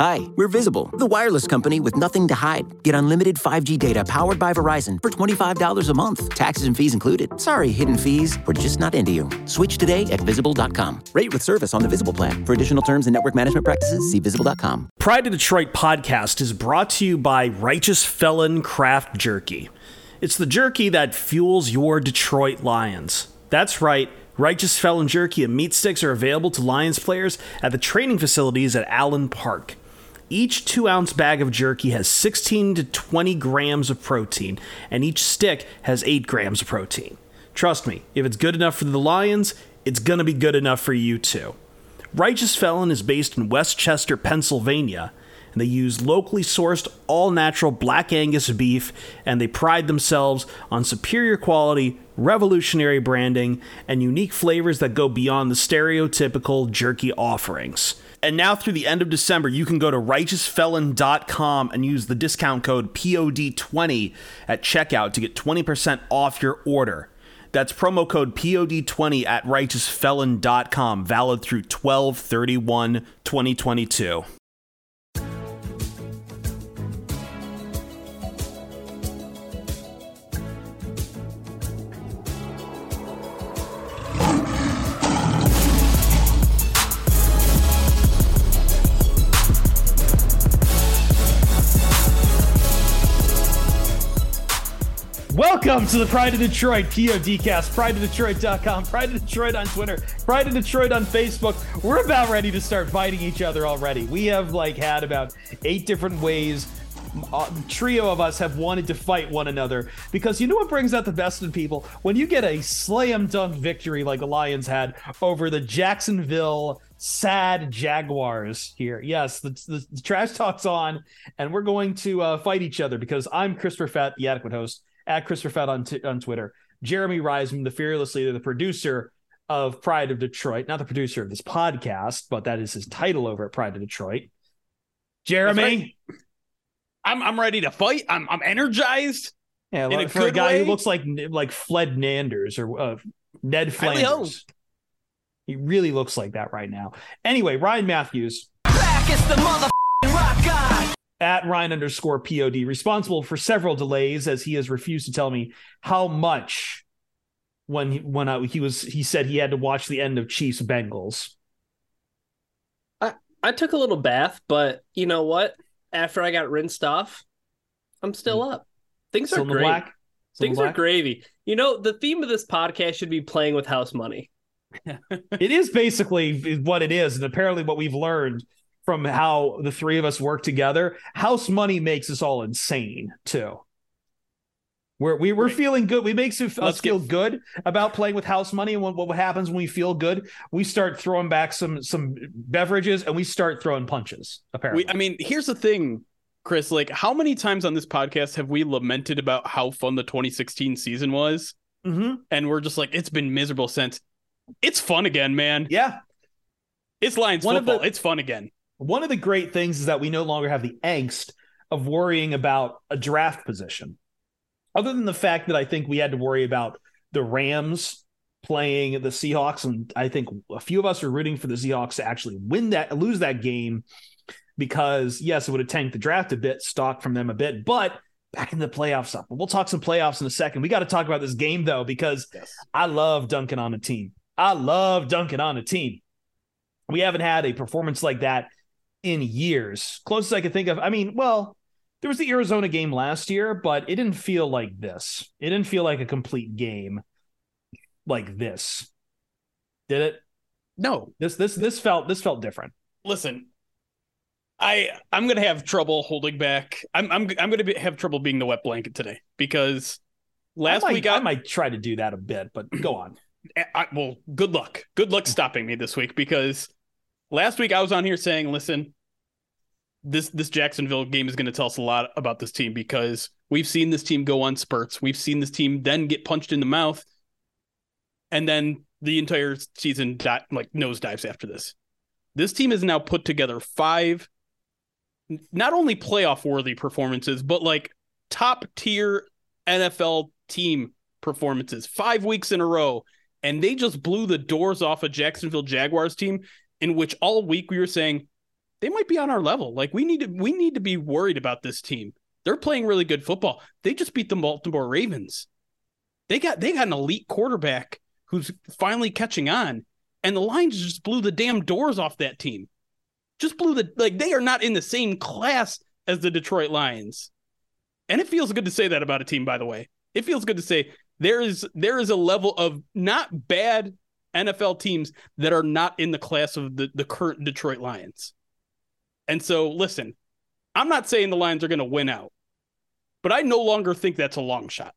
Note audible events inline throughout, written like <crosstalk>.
Hi, we're Visible, the wireless company with nothing to hide. Get unlimited 5G data powered by Verizon for $25 a month, taxes and fees included. Sorry, hidden fees, we're just not into you. Switch today at visible.com. Rate with service on the Visible plan. For additional terms and network management practices, see visible.com. Pride to Detroit podcast is brought to you by Righteous Felon Craft Jerky. It's the jerky that fuels your Detroit Lions. That's right. Righteous Felon Jerky and meat sticks are available to Lions players at the training facilities at Allen Park. Each two ounce bag of jerky has 16 to 20 grams of protein, and each stick has 8 grams of protein. Trust me, if it's good enough for the Lions, it's going to be good enough for you too. Righteous Felon is based in West Chester, Pennsylvania, and they use locally sourced, all natural black Angus beef, and they pride themselves on superior quality, revolutionary branding, and unique flavors that go beyond the stereotypical jerky offerings. And now through the end of December, you can go to righteousfelon.com and use the discount code POD20 at checkout to get 20% off your order. That's promo code POD20 at righteousfelon.com, valid through 12 31 2022. Welcome to the Pride of Detroit PODcast, prideofdetroit.com, Pride of Detroit on Twitter, Pride of Detroit on Facebook. We're about ready to start fighting each other already. We have like had about eight different ways. Uh, trio of us have wanted to fight one another because you know what brings out the best in people when you get a slam dunk victory like the Lions had over the Jacksonville sad Jaguars here. Yes, the, the, the trash talk's on, and we're going to uh, fight each other because I'm Christopher Fett, the adequate host at Christopher Fett on, t- on Twitter. Jeremy Reisman, the fearless leader, the producer of Pride of Detroit, not the producer of this podcast, but that is his title over at Pride of Detroit. Jeremy, right. I'm I'm ready to fight. I'm I'm energized. Yeah, like for a guy way. who looks like like Fled Nanders or uh, Ned Flanders. He really looks like that right now. Anyway, Ryan Matthews. Back is the rock guy at Ryan underscore POD, responsible for several delays as he has refused to tell me how much when he, when I, he was he said he had to watch the end of Chiefs Bengals. I I took a little bath, but you know what? After I got rinsed off, I'm still mm. up. Things still are great. Things are gravy. You know, the theme of this podcast should be playing with house money. <laughs> it is basically what it is, and apparently what we've learned from how the three of us work together. House money makes us all insane too. We're we, we're feeling good. We makes us Let's feel get... good about playing with house money. And what, what happens when we feel good? We start throwing back some some beverages and we start throwing punches. Apparently, we, I mean, here's the thing, Chris. Like, how many times on this podcast have we lamented about how fun the 2016 season was? Mm-hmm. And we're just like, it's been miserable since. It's fun again, man. Yeah, it's Lions One football. The, it's fun again. One of the great things is that we no longer have the angst of worrying about a draft position. Other than the fact that I think we had to worry about the Rams playing the Seahawks, and I think a few of us are rooting for the Seahawks to actually win that, lose that game, because yes, it would have tanked the draft a bit, stock from them a bit, but back in the playoffs up. We'll talk some playoffs in a second. We got to talk about this game though, because yes. I love dunking on a team. I love dunking on a team. We haven't had a performance like that in years. Closest I could think of. I mean, well, there was the Arizona game last year, but it didn't feel like this. It didn't feel like a complete game like this. Did it? No. This this this felt this felt different. Listen, I I'm gonna have trouble holding back. I'm I'm I'm gonna be, have trouble being the wet blanket today because last I might, week I, I might try to do that a bit, but go on. <clears throat> I, well, good luck. Good luck stopping me this week because last week I was on here saying, listen, this this Jacksonville game is going to tell us a lot about this team because we've seen this team go on spurts. We've seen this team then get punched in the mouth, and then the entire season di- like nosedives after this. This team has now put together five, not only playoff worthy performances, but like top tier NFL team performances five weeks in a row. And they just blew the doors off a Jacksonville Jaguars team in which all week we were saying they might be on our level. Like we need to we need to be worried about this team. They're playing really good football. They just beat the Baltimore Ravens. They got they got an elite quarterback who's finally catching on, and the Lions just blew the damn doors off that team. Just blew the like they are not in the same class as the Detroit Lions. And it feels good to say that about a team, by the way. It feels good to say there is there is a level of not bad NFL teams that are not in the class of the, the current Detroit Lions. And so listen, I'm not saying the Lions are going to win out, but I no longer think that's a long shot.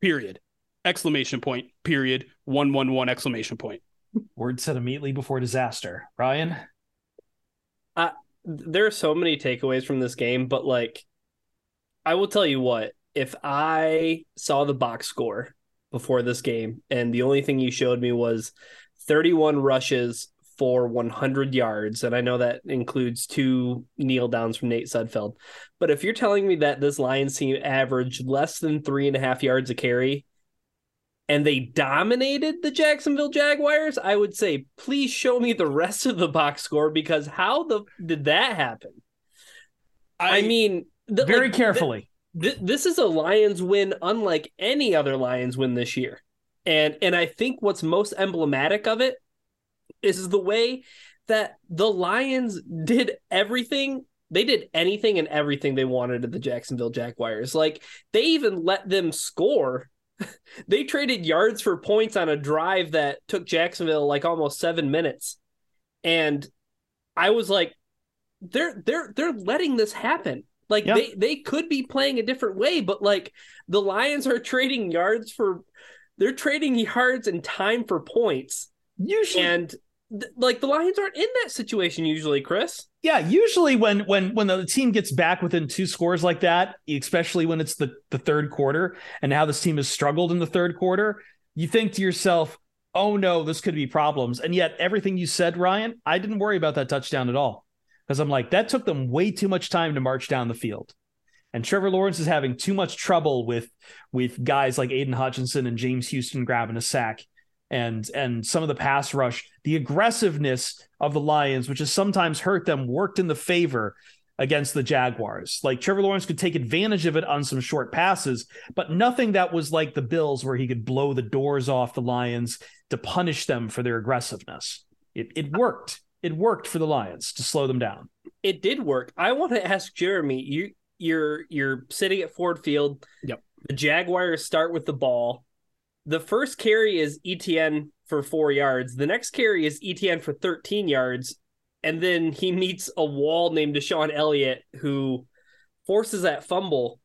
Period. Exclamation point. Period. One one one exclamation point. Word said immediately before disaster. Ryan? Uh, there are so many takeaways from this game, but like, I will tell you what, if I saw the box score before this game and the only thing you showed me was 31 rushes for 100 yards, and I know that includes two kneel downs from Nate Sudfeld, but if you're telling me that this Lions team averaged less than three and a half yards a carry, and they dominated the Jacksonville Jaguars, I would say, please show me the rest of the box score because how the did that happen? I, I mean, the, very like, carefully. Th- th- this is a Lions win unlike any other Lions win this year. And and I think what's most emblematic of it is the way that the Lions did everything they did anything and everything they wanted to the Jacksonville Jaguars. Like they even let them score <laughs> they traded yards for points on a drive that took Jacksonville like almost seven minutes. And I was like, they're they're they're letting this happen. Like yep. they they could be playing a different way, but like the Lions are trading yards for they're trading yards and time for points. Usually and th- like the Lions aren't in that situation usually, Chris. Yeah, usually when when when the team gets back within two scores like that, especially when it's the the third quarter and how this team has struggled in the third quarter, you think to yourself, "Oh no, this could be problems." And yet everything you said, Ryan, I didn't worry about that touchdown at all. Because I'm like, that took them way too much time to march down the field. And Trevor Lawrence is having too much trouble with with guys like Aidan Hutchinson and James Houston grabbing a sack and and some of the pass rush, the aggressiveness of the Lions, which has sometimes hurt them, worked in the favor against the Jaguars. Like Trevor Lawrence could take advantage of it on some short passes, but nothing that was like the Bills where he could blow the doors off the Lions to punish them for their aggressiveness. It it worked. It worked for the Lions to slow them down. It did work. I want to ask Jeremy, you you're you're sitting at Ford Field. Yep. The Jaguars start with the ball the first carry is ETN for four yards. The next carry is ETN for 13 yards. And then he <laughs> meets a wall named DeShon Elliott who forces that fumble.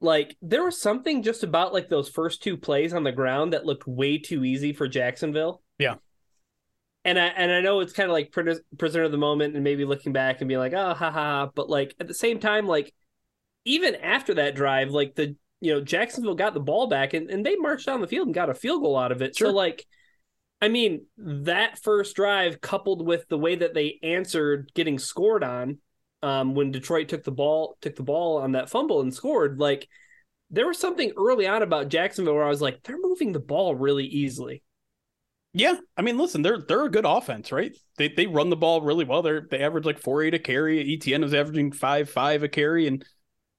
Like there was something just about like those first two plays on the ground that looked way too easy for Jacksonville. Yeah. And I and I know it's kind of like prisoner of the moment and maybe looking back and being like, ah, oh, haha. But like at the same time, like even after that drive, like the you know, Jacksonville got the ball back and, and they marched down the field and got a field goal out of it. Sure. So like I mean, that first drive coupled with the way that they answered getting scored on um, when Detroit took the ball took the ball on that fumble and scored, like there was something early on about Jacksonville where I was like, they're moving the ball really easily. Yeah, I mean, listen, they're they're a good offense, right? They they run the ball really well. They're they average like four eight a carry. ETN was averaging five five a carry, and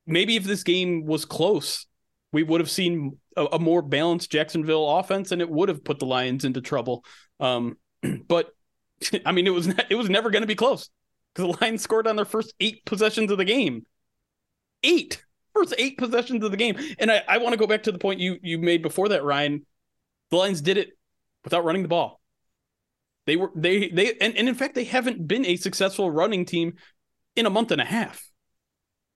maybe if this game was close, we would have seen a, a, more balanced Jacksonville offense, and it would have put the Lions into trouble. Um, <clears throat> but <laughs> I mean, it was it was never going to be close because the Lions scored on their first eight possessions of the game. Eight first eight possessions of the game, and I, I want to go back to the point you you made before that, Ryan. The Lions did it without running the ball. They were they they and, and in fact they haven't been a successful running team in a month and a half.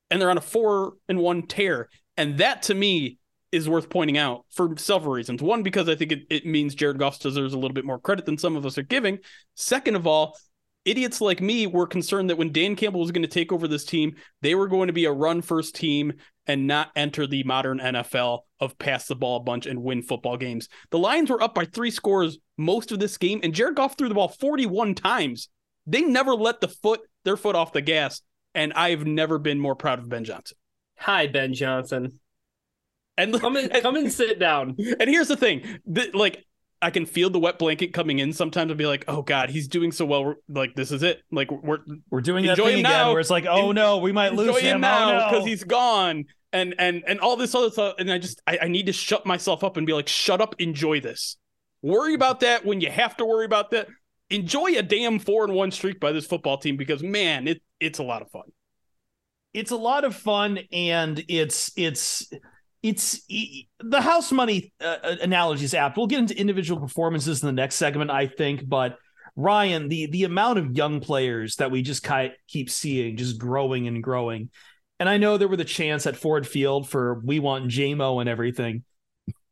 And they're on a four and one tear. And that to me is worth pointing out for several reasons. One, because I think it, it means Jared Goff deserves a little bit more credit than some of us are giving. Second of all, idiots like me were concerned that when Dan Campbell was going to take over this team, they were going to be a run first team and not enter the modern NFL of pass the ball a bunch and win football games. The Lions were up by three scores most of this game, and Jared Goff threw the ball 41 times. They never let the foot their foot off the gas, and I've never been more proud of Ben Johnson. Hi, Ben Johnson. And come and, and come and sit down. And here's the thing: the, like I can feel the wet blanket coming in. Sometimes I'll be like, "Oh God, he's doing so well. Like this is it. Like we're we're doing that thing again now. where it's like, oh no, we might lose him, him oh, now because oh, no. he's gone." And and and all this other stuff. And I just I, I need to shut myself up and be like, "Shut up, enjoy this. Worry about that when you have to worry about that. Enjoy a damn four and one streak by this football team because man, it it's a lot of fun. It's a lot of fun, and it's it's it's the house money uh, uh, analogy is apt. We'll get into individual performances in the next segment, I think, but Ryan, the the amount of young players that we just keep seeing just growing and growing. And I know there were the chance at Ford Field for we want JMO and everything.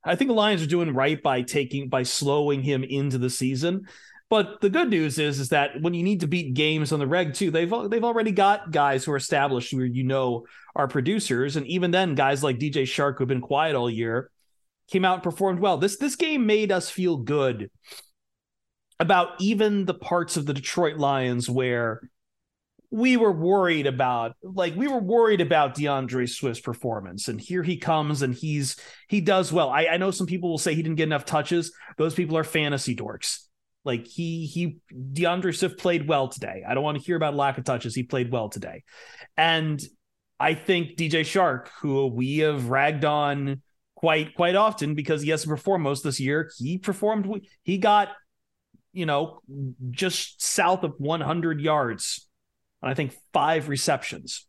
I think the Lions are doing right by taking by slowing him into the season. But the good news is, is that when you need to beat games on the reg too, they've they've already got guys who are established who you know are producers, and even then, guys like DJ Chark who've been quiet all year came out and performed well. This this game made us feel good about even the parts of the Detroit Lions where we were worried about like we were worried about D'Andre Swift's performance and here he comes and he's he does well. I, I know some people will say he didn't get enough touches. Those people are fantasy dorks. Like he he D'Andre Swift played well today. I don't want to hear about lack of touches. He played well today. And I think DJ Chark, who we have ragged on quite quite often because he hasn't performed most this year, he performed he got you know just south of 100 yards and I think five receptions.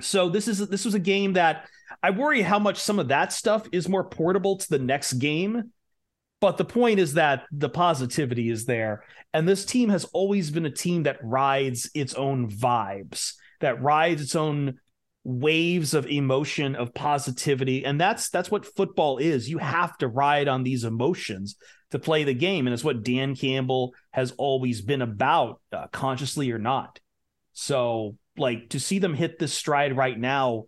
So this is this was a game that I worry how much some of that stuff is more portable to the next game but the point is that the positivity is there. And this team has always been a team that rides its own vibes, that rides its own waves of emotion of positivity. And that's that's what football is. You have to ride on these emotions to play the game. And it's what Dan Campbell has always been about uh, consciously or not. So like to see them hit this stride right now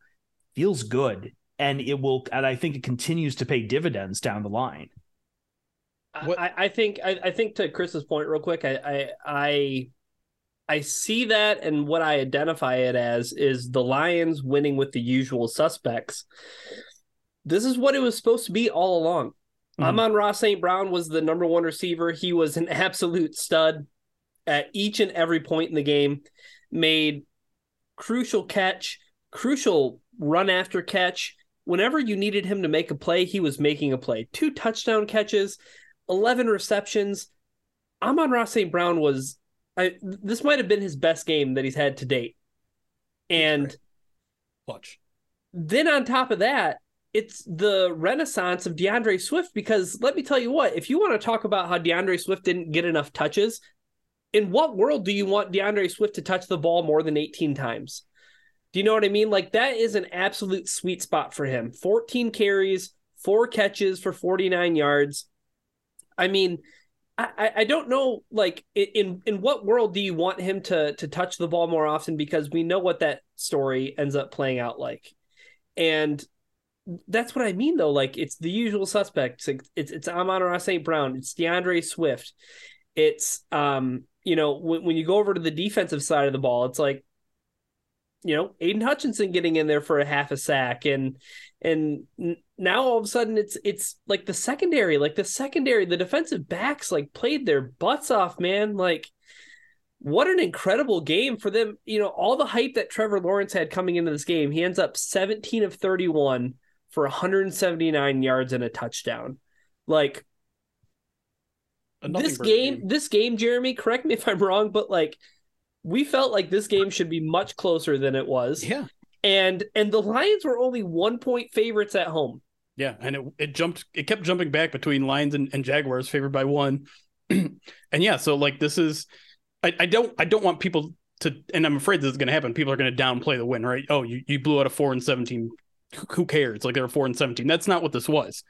feels good. And it will and I think it continues to pay dividends down the line I, I, think I, I, think to Chris's point real quick, I, I I I see that and what I identify it as is the Lions winning with the usual suspects. This is what it was supposed to be all along. Mm-hmm. Amon-Ra St. Brown was the number one receiver. He was an <laughs> absolute stud at each and every point in the game, made crucial catch, crucial run after catch. Whenever you needed him to make a play, he was making a play. Two touchdown catches 11 receptions. Amon-Ra St. Brown was I, this might have been his best game that he's had to date. And watch. Then on top of that, it's the renaissance of D'Andre Swift because let me tell you what, if you want to talk about how D'Andre Swift didn't get enough touches, in what world do you want D'Andre Swift to touch the ball more than 18 times? Do you know what I mean? Like that is an absolute sweet spot for him. 14 carries, four catches for 49 yards. I mean, I, I don't know like in in what world do you want him to to touch the ball more often because we know what that story ends up playing out like. And that's what I mean though. Like it's the usual suspects. It's it's, it's Amon-Ra St. Brown. It's D'Andre Swift. It's um you know when when you go over to the defensive side of the ball, it's like you know Aidan Hutchinson getting in there for a half a sack and and now all of a sudden it's it's like the secondary like the secondary the defensive backs like played their butts off man like what an incredible game for them you know all the hype that Trevor Lawrence had coming into this game he ends up 17 of 31 for 179 yards and a touchdown like this game, game this game Jeremy correct me if I'm wrong but like we felt like this game should be much closer than it was. Yeah. And and the Lions were only one point favorites at home. Yeah, and it, it jumped it kept jumping back between Lions and, and Jaguars favored by one. <clears throat> and yeah, so like this is I, I don't I don't want people to and I'm afraid this is gonna happen. People are gonna downplay the win, right? Oh, you, you blew out a four and seventeen. Who cares? Like they're four and seventeen. That's not what this was.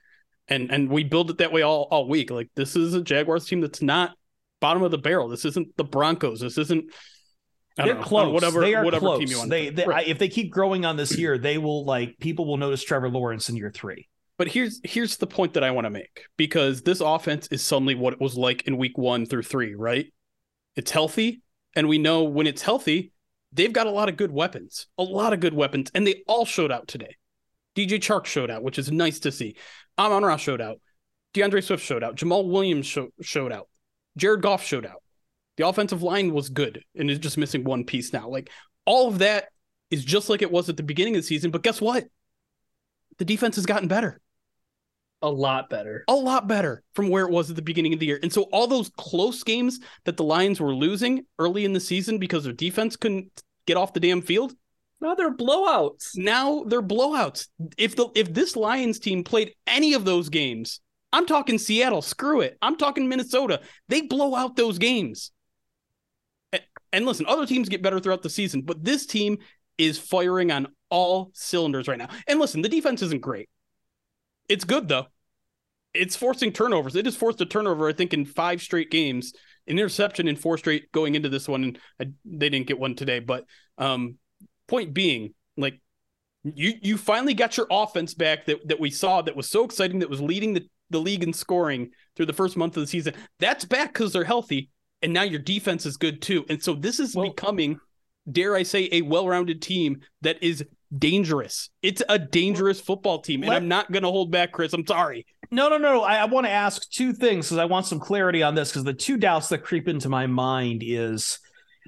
And and we build it that way all, all week. Like this is a Jaguars team that's not bottom of the barrel. This isn't the Broncos. This isn't they're know, close. Whatever, they are whatever close. Team you want they, they right. I, if they keep growing on this year, they will like people will notice Trevor Lawrence in year three. But here's here's the point that I want to make because this offense is suddenly what it was like in week one through three, right? It's healthy, and we know when it's healthy, they've got a lot of good weapons, a lot of good weapons, and they all showed out today. DJ Chark showed out, which is nice to see. Amon Ra showed out. D'Andre Swift showed out. Jamaal Williams show, showed out. Jared Goff showed out. The offensive line was good and is just missing one piece now. Like all of that is just like it was at the beginning of the season. But guess what? The defense has gotten better. A lot better. A lot better from where it was at the beginning of the year. And so all those close games that the Lions were losing early in the season because their defense couldn't get off the damn field. Now they're blowouts. Now they're blowouts. If the if this Lions team played any of those games, I'm talking Seattle, screw it. I'm talking Minnesota. They blow out those games. And listen, other teams get better throughout the season, but this team is firing on all cylinders right now. And listen, the defense isn't great. It's good though. It's forcing turnovers. It just forced a turnover, I think, in five straight games. An interception in four straight going into this one, and they didn't get one today. But um, point being, like you you finally got your offense back that that we saw that was so exciting that was leading the, the league in scoring through the first month of the season. That's back because they're healthy, and now your defense is good too. And so this is well, becoming, dare I say, a well-rounded team that is dangerous. It's a dangerous football team, and Let, I'm not going to hold back, Chris. I'm sorry. No, no, no. I, I want to ask two things because I want some clarity on this because the two doubts that creep into my mind is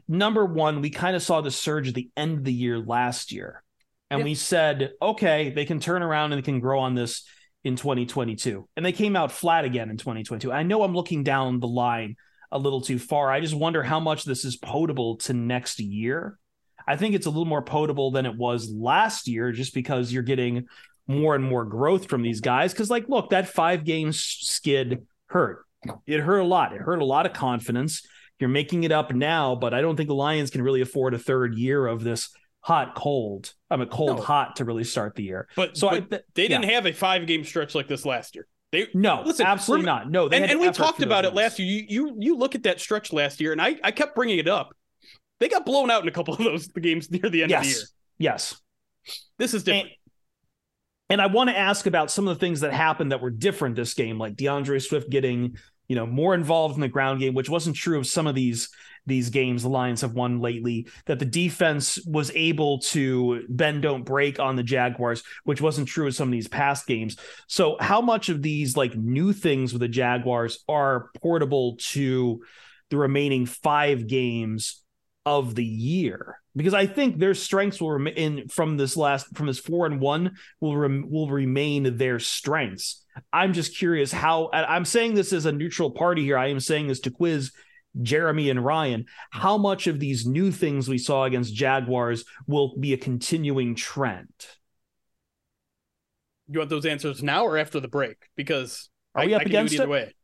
number one, we kind of saw the surge at the end of the year last year, and yeah. we said, okay, they can turn around and they can grow on this in 2022, and they came out flat again in 2022. I know I'm looking down the line a little too far. I just wonder how much this is potable to next year I think it's a little more potable than it was last year just because you're getting more and more growth from these guys. Because, like, look, that five game skid hurt. It hurt a lot. It hurt a lot of confidence. You're making it up now, but I don't think the Lions can really afford a third year of this hot cold. I'm a cold no. hot to really start the year. But so but I, th- they didn't yeah. have a five game stretch like this last year. They no, listen, absolutely not. No, and, and we talked about it last year. You, you you look at that stretch last year, and I I kept bringing it up. They got blown out in a couple of those games near the end yes. of the year. Yes. This is different. And, and I want to ask about some of the things that happened that were different this game, like D'Andre Swift getting, you know, more involved in the ground game, which wasn't true of some of these these games the Lions have won lately. That the defense was able to bend don't break on the Jaguars, which wasn't true of some of these past games. So, how much of these like new things with the Jaguars are portable to the remaining five games of the year because I think their strengths will remain from this last from this four and one will rem, will remain their strengths. I'm just curious how I'm saying this as a neutral party here. I am saying this to quiz Jeremy and Ryan. How much of these new things we saw against Jaguars will be a continuing trend? You want those answers now or after the break? Because are I, we up I against either it? way.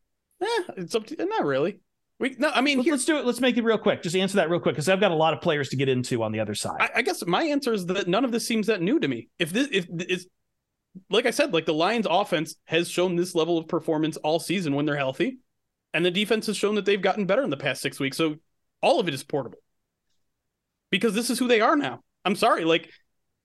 Eh, it's up to not really. We no, I mean, let's, let's do it. Let's make it real quick. Just answer that real quick because I've got a lot of players to get into on the other side. I, I, guess my answer is that none of this seems that new to me. If this, if it's like I said, like the Lions' offense has shown this level of performance all season when they're healthy, and the defense has shown that they've gotten better in the past six weeks. So all of it is portable because this is who they are now. I'm sorry, like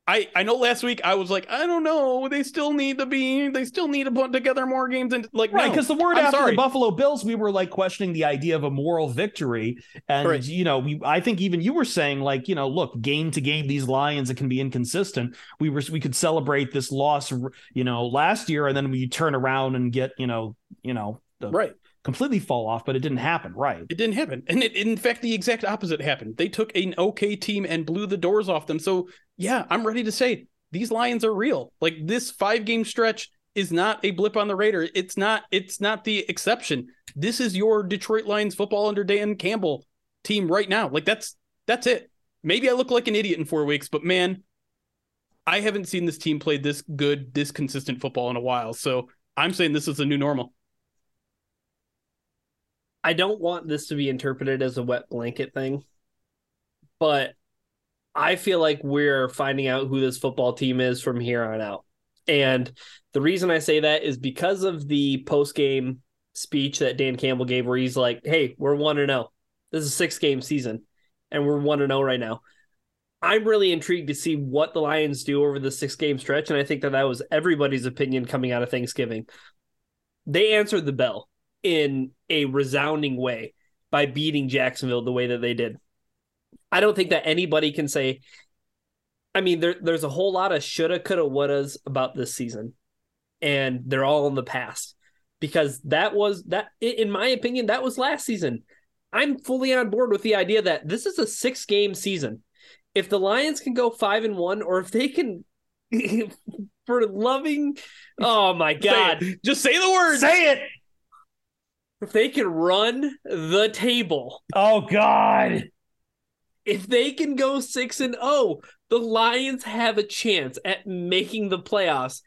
I, I know last week I was like, I don't know. They still need to be, they still need to put together more games. And like, right. Because no, the word I'm after sorry. the Buffalo Bills, we were like questioning the idea of a moral victory. And, right. you know, we, I think even you were saying, like, you know, look, game to game, these Lions, it can be inconsistent. We were, we could celebrate this loss, you know, last year, and then we turn around and get, you know, you know, the, right completely fall off, but it didn't happen. Right. It didn't happen. And it, in fact, the exact opposite happened. They took an okay team and blew the doors off them. So, yeah, I'm ready to say these Lions are real. Like this five game stretch is not a blip on the radar. It's not, it's not the exception. This is your Detroit Lions football under Dan Campbell team right now. Like that's, that's it. Maybe I look like an idiot in four weeks, but man, I haven't seen this team play this good, this consistent football in a while. So I'm saying this is a new normal. I don't want this to be interpreted as a wet blanket thing, but I feel like we're finding out who this football team is from here on out. And the reason I say that is because of the post game speech that Dan Campbell gave, where he's like, hey, we're 1 to 0. This is a six game season, and we're 1 to 0 right now. I'm really intrigued to see what the Lions do over the six game stretch. And I think that that was everybody's opinion coming out of Thanksgiving. They answered the bell in a resounding way by beating Jacksonville the way that they did. I don't think that anybody can say. I mean, there, there's a whole lot of shoulda, coulda, wouldas about this season, and they're all in the past. because that was that in my opinion that was last season. I'm fully on board with the idea that this is a six game season. If the Lions can go five and one, or if they can, <laughs> for loving, oh my god, say just say the word, say it. If they can run the table, oh god, if they can go six and oh, the Lions have a chance at making the playoffs.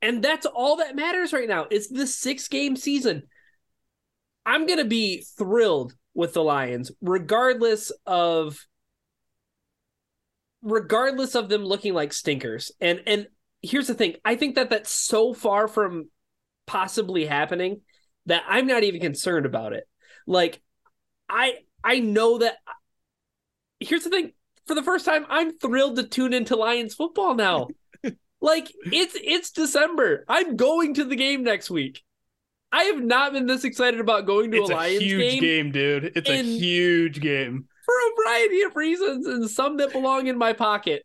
And that's all that matters right now. It's the six game season. I'm going to be thrilled with the Lions, regardless of regardless of them looking like stinkers. And and here's the thing, I think that that's so far from possibly happening that I'm not even concerned about it. Like I I know that here's the thing, for the first time I'm thrilled to tune into Lions football now. <laughs> Like it's it's December. I'm going to the game next week. I have not been this excited about going to it's a Lions game. It's a huge game, game dude. It's a huge game for a variety of reasons, and some that belong in my pocket.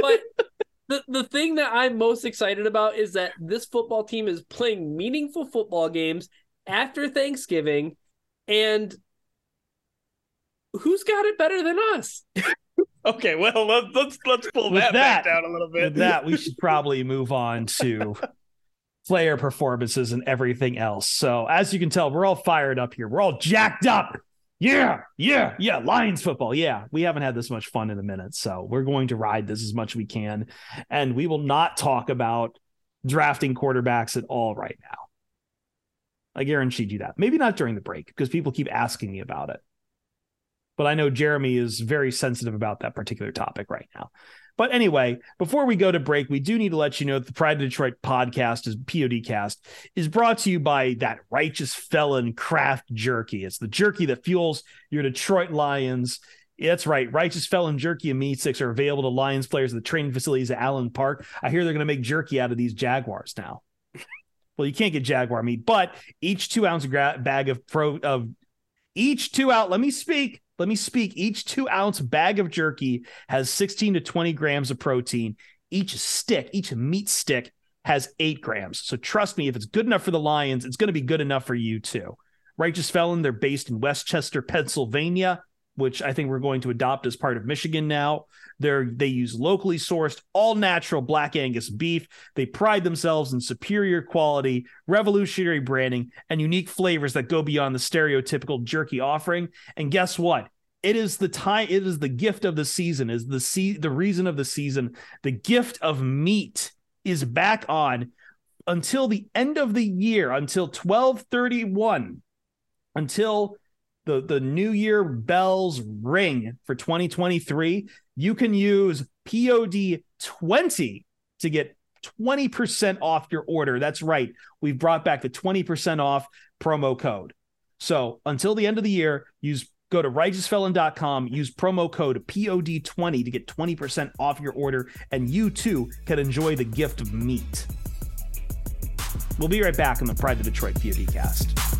But <laughs> the the thing that I'm most excited about is that this football team is playing meaningful football games after Thanksgiving, and who's got it better than us? <laughs> Okay, well let's let's, let's pull that, that, back down a little bit. With that, we should probably move on to <laughs> player performances and everything else. So as you can tell, we're all fired up here. We're all jacked up. Yeah, yeah, yeah. Lions football. Yeah, we haven't had this much fun in a minute. So we're going to ride this as much as we can. And we will not talk about drafting quarterbacks at all right now. I guarantee you that. Maybe not during the break because people keep asking me about it but I know Jeremy is very sensitive about that particular topic right now. But anyway, before we go to break, we do need to let you know that the Pride of Detroit podcast is PODcast is brought to you by that righteous felon craft jerky. It's the jerky that fuels your Detroit Lions. That's right. Righteous Felon Jerky and Meat Sticks are available to Lions players at the training facilities at Allen Park. I hear they're going to make jerky out of these Jaguars now. Well, you can't get Jaguar meat, but each two ounce gra- bag of pro of each two out. Let me speak. Let me speak. Each two ounce bag of jerky has 16 to 20 grams of protein. Each stick, each meat stick has eight grams. So trust me, if it's good enough for the Lions, it's going to be good enough for you too. Righteous Felon, they're based in Westchester, Pennsylvania, which I think we're going to adopt as part of Michigan now. They're they use locally sourced, all natural black Angus beef. They pride themselves in superior quality, revolutionary branding, and unique flavors that go beyond the stereotypical jerky offering. And guess what? It is the time. It is the gift of the season. Is the se- the reason of the season? The gift of meat is back on until the end of the year, until twelve thirty one, until the the new year bells ring for 2023 you can use pod 20 to get 20% off your order. That's right. We've brought back the 20% off promo code. So until the end of the year use go to righteousfelon.com use promo code pod20 to get 20% off your order and you too can enjoy the gift of meat. We'll be right back on the pride of detroit podcast Hi,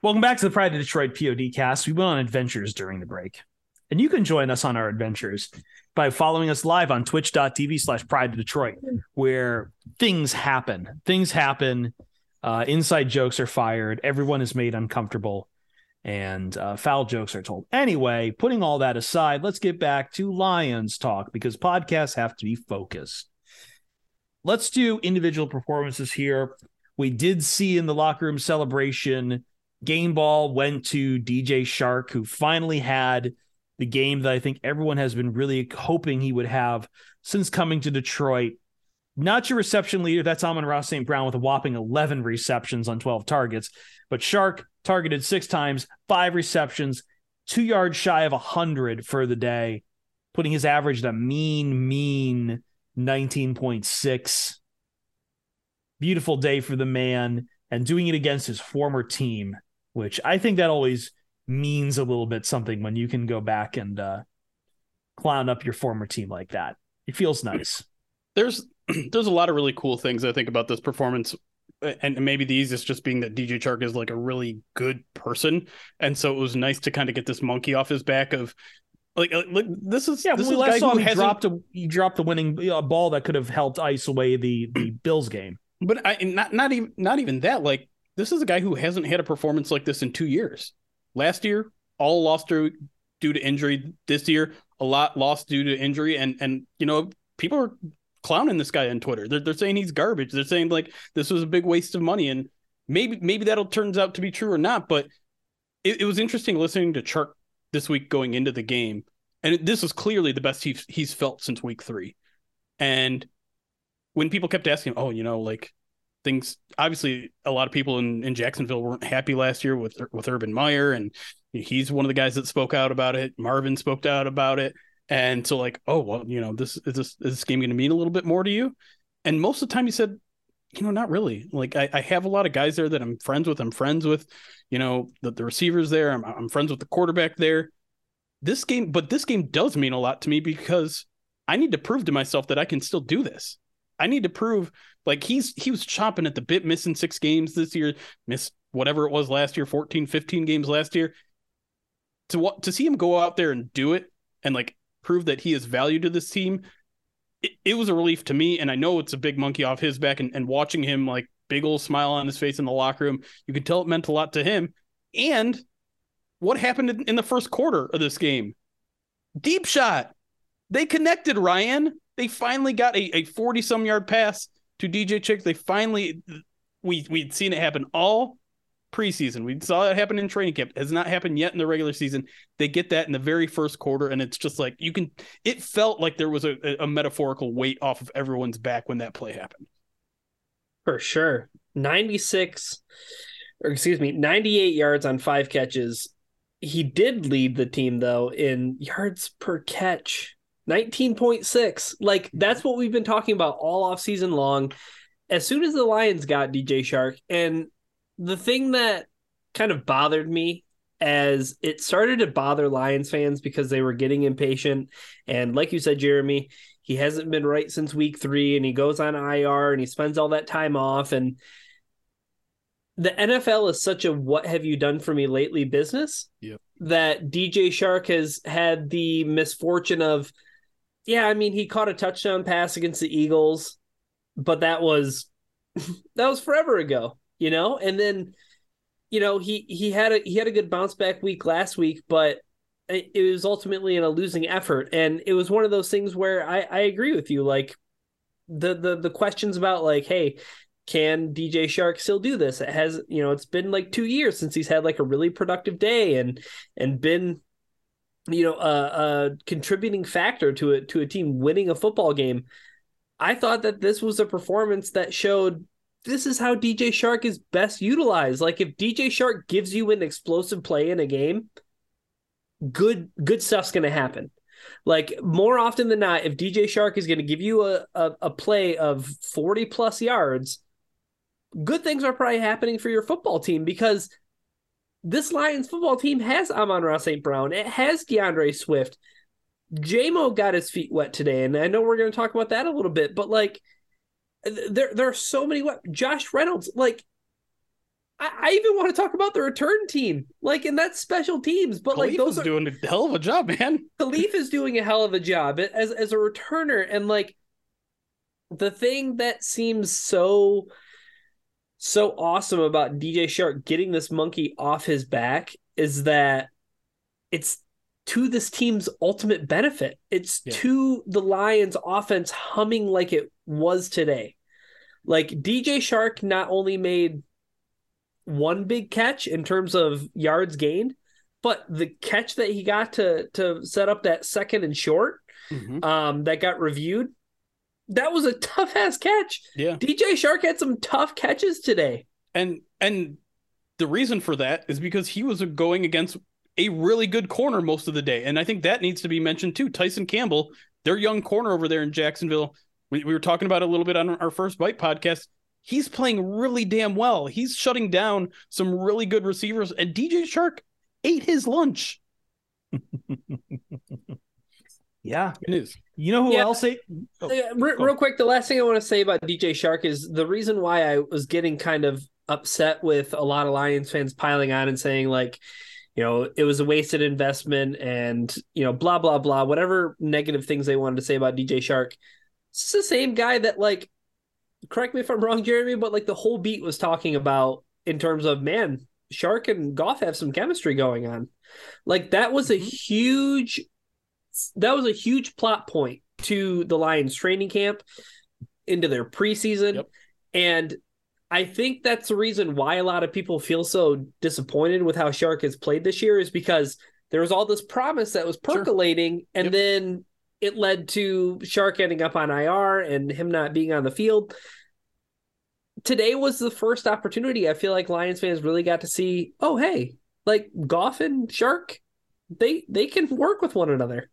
Welcome back to the Pride of Detroit POD cast. We went on adventures during the break. And you can join us on our adventures by following us live on twitch.tv slash pride of Detroit, where things happen. Things happen. Uh, inside jokes are fired. Everyone is made uncomfortable and uh, foul jokes are told. Anyway, putting all that aside, let's get back to Lions talk because podcasts have to be focused. Let's do individual performances here. We did see in the locker room celebration game ball went to DJ Chark, who finally had the game that I think everyone has been really hoping he would have since coming to Detroit. Not your reception leader, that's Amon-Ra St. Brown with a whopping 11 receptions on 12 targets. But Chark targeted six times, five receptions, two yards shy of 100 for the day, putting his average at a mean, mean 19.6. Beautiful day for the man and doing it against his former team, which I think that always means a little bit something when you can go back and uh, clown up your former team like that. It feels nice. There's <clears throat> there's a lot of really cool things I think about this performance and maybe the easiest just being that DJ Chark is like a really good person, and so it was nice to kind of get this monkey off his back of like, uh, like this is yeah. This we last saw him, he dropped a he dropped the winning uh, ball that could have helped ice away the the Bills game. But I not not even not even that. Like this is a guy who hasn't had a performance like this in two years. Last year, all lost due due to injury. This year, a lot lost due to injury, and and you know people are clowning this guy on Twitter. They're, they're saying he's garbage. They're saying like this was a big waste of money, and maybe maybe that'll turns out to be true or not. But it, it was interesting listening to Chark this week going into the game, and this was clearly the best he's he's felt since week three. And when people kept asking, oh, you know, like things obviously a lot of people in, in Jacksonville weren't happy last year with with Urban Meyer and he's one of the guys that spoke out about it. Marvin spoke out about it. And so like, oh well, you know, this is this is this game going to mean a little bit more to you? And most of the time he said, you know, not really. Like I, I have a lot of guys there that I'm friends with. I'm friends with, you know, the, the receivers there. I'm I'm friends with the quarterback there. This game, but this game does mean a lot to me because I need to prove to myself that I can still do this. I need to prove like he's he was chopping at the bit, missing six games this year, missed whatever it was last year, 14, 15 games last year. To what to see him go out there and do it and like prove that he is value to this team, it, it, was a relief to me. And I know it's a big monkey off his back and, and watching him like big old smile on his face in the locker room, you could tell it meant a lot to him. And what happened in, in the first quarter of this game? Deep shot. They connected Ryan. They finally got a 40 some yard pass to DJ Chicks. They finally we we'd seen it happen all preseason. We saw it happen in training camp. It has not happened yet in the regular season. They get that in the very first quarter, and it's just like you can. It felt like there was a, a metaphorical weight off of everyone's back when that play happened. For sure, ninety six, or excuse me, ninety eight yards on five catches. He did lead the team though in yards per catch. 19.6. Like that's what we've been talking about all off season long. As soon as the Lions got DJ Chark, and the thing that kind of bothered me as it started to bother Lions fans because they were getting impatient. And like you said, Jeremy, he hasn't been right since week three and he goes on IR and he spends all that time off. And the NFL is such a what have you done for me lately business yep. that DJ Chark has had the misfortune of, yeah, I mean, he caught a touchdown pass against the Eagles, but that was <laughs> that was forever ago you know, and then you know he he had a he had a good bounce back week last week, but it, was ultimately in a losing effort, and it was one of those things where I I agree with you, like the the the questions about like hey can DJ Chark still do this? It has, you know, it's been like two years since he's had like a really productive day and and been, you know, a, a contributing factor to it to a team winning a football game. I thought that this was a performance that showed this is how DJ Chark is best utilized. Like if DJ Chark gives you an explosive play in a game, good good stuff's going to happen. Like more often than not, if DJ Chark is going to give you a, a, a play of 40 plus yards, good things are probably happening for your football team because this Lions football team has Amon-Ra St. Brown. It has D'Andre Swift. JMO got his feet wet today, and I know we're going to talk about that a little bit, but like – there there are so many. Josh Reynolds, like I, I, even want to talk about the return team, like and that's special teams. But Kalif like those are doing a hell of a job, man. <laughs> Kalif is doing a hell of a job as as a returner, and like the thing that seems so so awesome about DJ Chark getting this monkey off his back is that it's to this team's ultimate benefit. It's yeah. to the Lions offense humming like it was today. Like DJ Chark not only made one big catch in terms of yards gained, but the catch that he got to to set up that second and short mm-hmm. um, that got reviewed, that was a tough ass catch. Yeah. DJ Chark had some tough catches today. And and the reason for that is because he was going against a really good corner most of the day. And I think that needs to be mentioned too. Tyson Campbell, their young corner over there in Jacksonville. We, we were talking about a little bit on our first bite podcast. He's playing really damn well. He's shutting down some really good receivers, and DJ Chark ate his lunch. <laughs> yeah, it is. You know who yeah. else ate? Oh, real, real quick, the last thing I want to say about DJ Chark is the reason why I was getting kind of upset with a lot of Lions fans piling on and saying like, you know, it was a wasted investment and, you know, blah, blah, blah, whatever negative things they wanted to say about DJ Chark. It's the same guy that, like, correct me if I'm wrong, Jeremy, but like the whole beat was talking about in terms of, man, Chark and Goff have some chemistry going on. Like, that was a mm-hmm. huge, that was a huge plot point to the Lions training camp into their preseason. Yep. And I think that's the reason why a lot of people feel so disappointed with how Chark has played this year is because there was all this promise that was percolating, sure. and yep. then it led to Chark ending up on IR and him not being on the field. Today was the first opportunity I feel like Lions fans really got to see. Oh, hey, like Goff and Chark, they they can work with one another.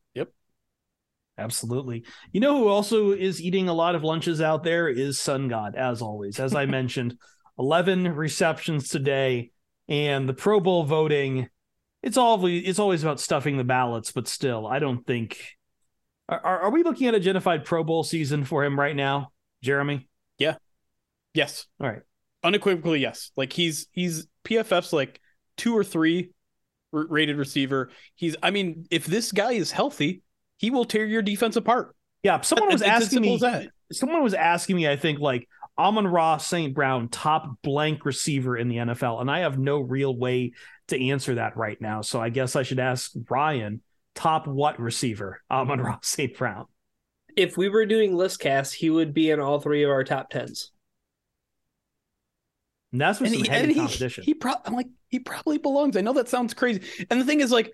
Absolutely. You know who also is eating a lot of lunches out there is Sun God, as always. As I <laughs> mentioned, 11 receptions today, and the Pro Bowl voting. It's always it's always about stuffing the ballots, but still, I don't think. Are, are we looking at a genified Pro Bowl season for him right now, Jeremy? Yeah. Yes. All right. Unequivocally, yes. Like he's he's PFF's like two or three rated receiver. He's I mean, if this guy is healthy, he will tear your defense apart. Yeah, someone was asking me. Someone was asking me. I think like Amon-Ra St. Brown, top blank receiver in the NFL, and I have no real way to answer that right now. So I guess I should ask Ryan, top what receiver? Amon-Ra St. Brown. If we were doing list casts, he would be in all three of our top tens. And that's what he, heavy competition. He, he probably, I'm like, he probably belongs. I know that sounds crazy. And the thing is, like,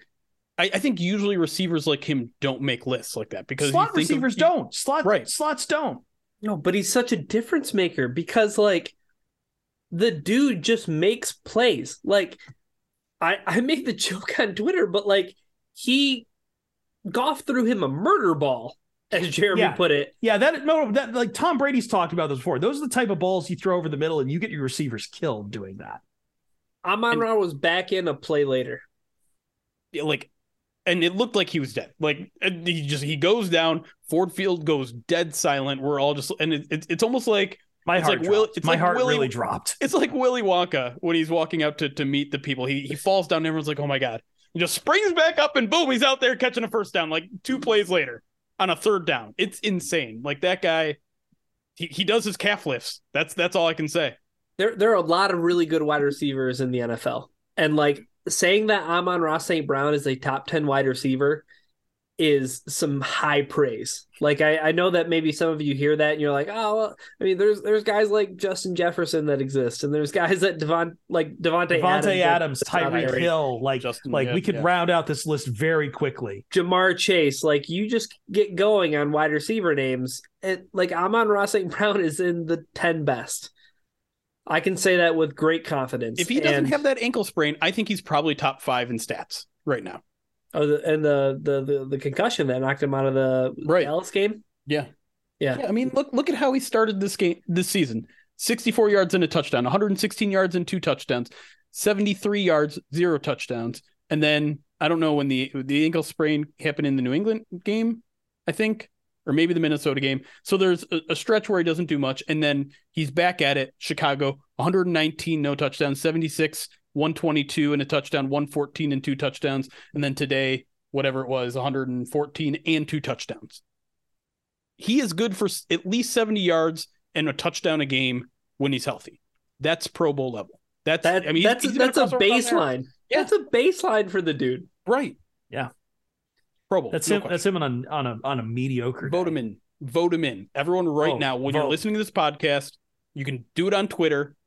I, I, think usually receivers like him don't make lists like that because slot receivers of, don't. Slot right. slots don't. No, but he's such a difference maker because like the dude just makes plays. Like I I made the <laughs> joke on Twitter, but like he Goff threw him a murder ball, as Jeremy yeah. put it. Yeah, that no, that like Tom Brady's talked about this before. Those are the type of balls you throw over the middle, and you get your receivers killed doing that. Amon-Ra was back in a play later. Like and it looked like he was dead. Like he just he goes down. Ford Field goes dead silent. We're all just and it, it, it's almost like my heart. Like Will, it's My like heart Willy, really dropped. It's like Willy Wonka when he's walking out to to meet the people. He he falls down. And everyone's like, oh my god. He just springs back up and boom, he's out there catching a first down. Like two plays later on a third down. It's insane. Like that guy. He, he does his calf lifts. That's that's all I can say. There there are a lot of really good wide receivers in the NFL. And like saying that Amon-Ra St. Brown is a top 10 wide receiver is some high praise. Like I, I know that maybe some of you hear that and you're like, oh, well, I mean, there's there's guys like Justin Jefferson that exist, and there's guys that Devon like Davante Davante Adams, Adams Tyreek Hill, like Justin, like yeah, we could yeah. round out this list very quickly. Ja'Marr Chase, like you just get going on wide receiver names, and like Amon-Ra St. Brown is in the ten best. I can say that with great confidence. If he doesn't and, have that ankle sprain, I think he's probably top five in stats right now. Oh, the, and the, the the the concussion that knocked him out of the right. Dallas game. Yeah. yeah, yeah. I mean, look look at how he started this game this season. 64 yards and a touchdown, 116 yards and two touchdowns, 73 yards, zero touchdowns, and then I don't know when the the ankle sprain happened in the New England game. I think or maybe the Minnesota game. So there's a, a, stretch where he doesn't do much, and then he's back at it. Chicago, 119 no touchdowns, 76, 122 and a touchdown, 114 and two touchdowns, and then today, whatever it was, 114 and two touchdowns. He is good for at least 70 yards and a touchdown a game when he's healthy. That's Pro Bowl level. That's that, I mean that's he's, he's that's a baseline. Yeah. That's a baseline for the dude. Right. Yeah. Pro Bowl. That's no him. Question. That's him on a on a on a mediocre. Vote day. him in. Vote him in. Everyone, right oh, now, when vote. you're listening to this podcast, you can do it on Twitter.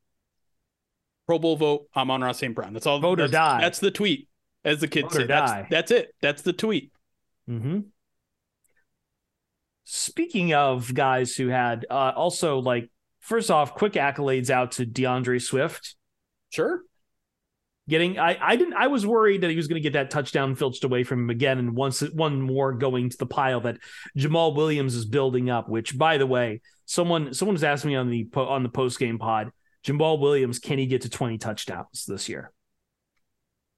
Pro Bowl vote. Amon-Ra St. Brown. That's all. Vote that's, or die. That's the tweet, as the kids Vote say. That's, that's it. That's the tweet. Mm-hmm. Speaking of guys who had uh, also like first off, quick accolades out to D'Andre Swift. Sure. Getting, I, I didn't, I was worried that he was going to get that touchdown filched away from him again, and once one more going to the pile that Jamaal Williams is building up. Which, by the way, someone someone was asking me on the on the post game pod, Jamaal Williams, can he get to twenty touchdowns this year?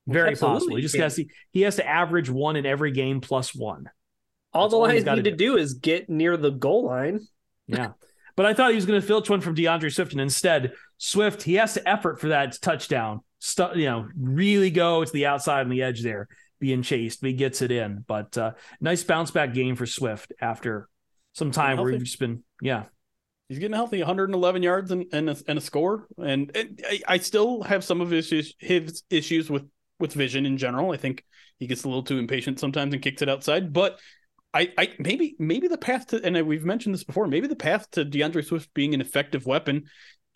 Very Absolutely possible. He just has to, he has to average one in every game plus one. All That's the all he's Lions gotta need to do is get near the goal line. Yeah. But I thought he was going to filch one from D'Andre Swift, and instead, Swift he has to effort for that touchdown. Stu- you know, really go to the outside on the edge there, being chased, but he gets it in. But uh, nice bounce back game for Swift after some time where he's just been, yeah, He's getting healthy, 111 yards and and a, and a score. And, and I, I still have some of his issues, his issues with with vision in general. I think he gets a little too impatient sometimes and kicks it outside. But I, I maybe maybe the path to and we've mentioned this before. Maybe the path to D'Andre Swift being an effective weapon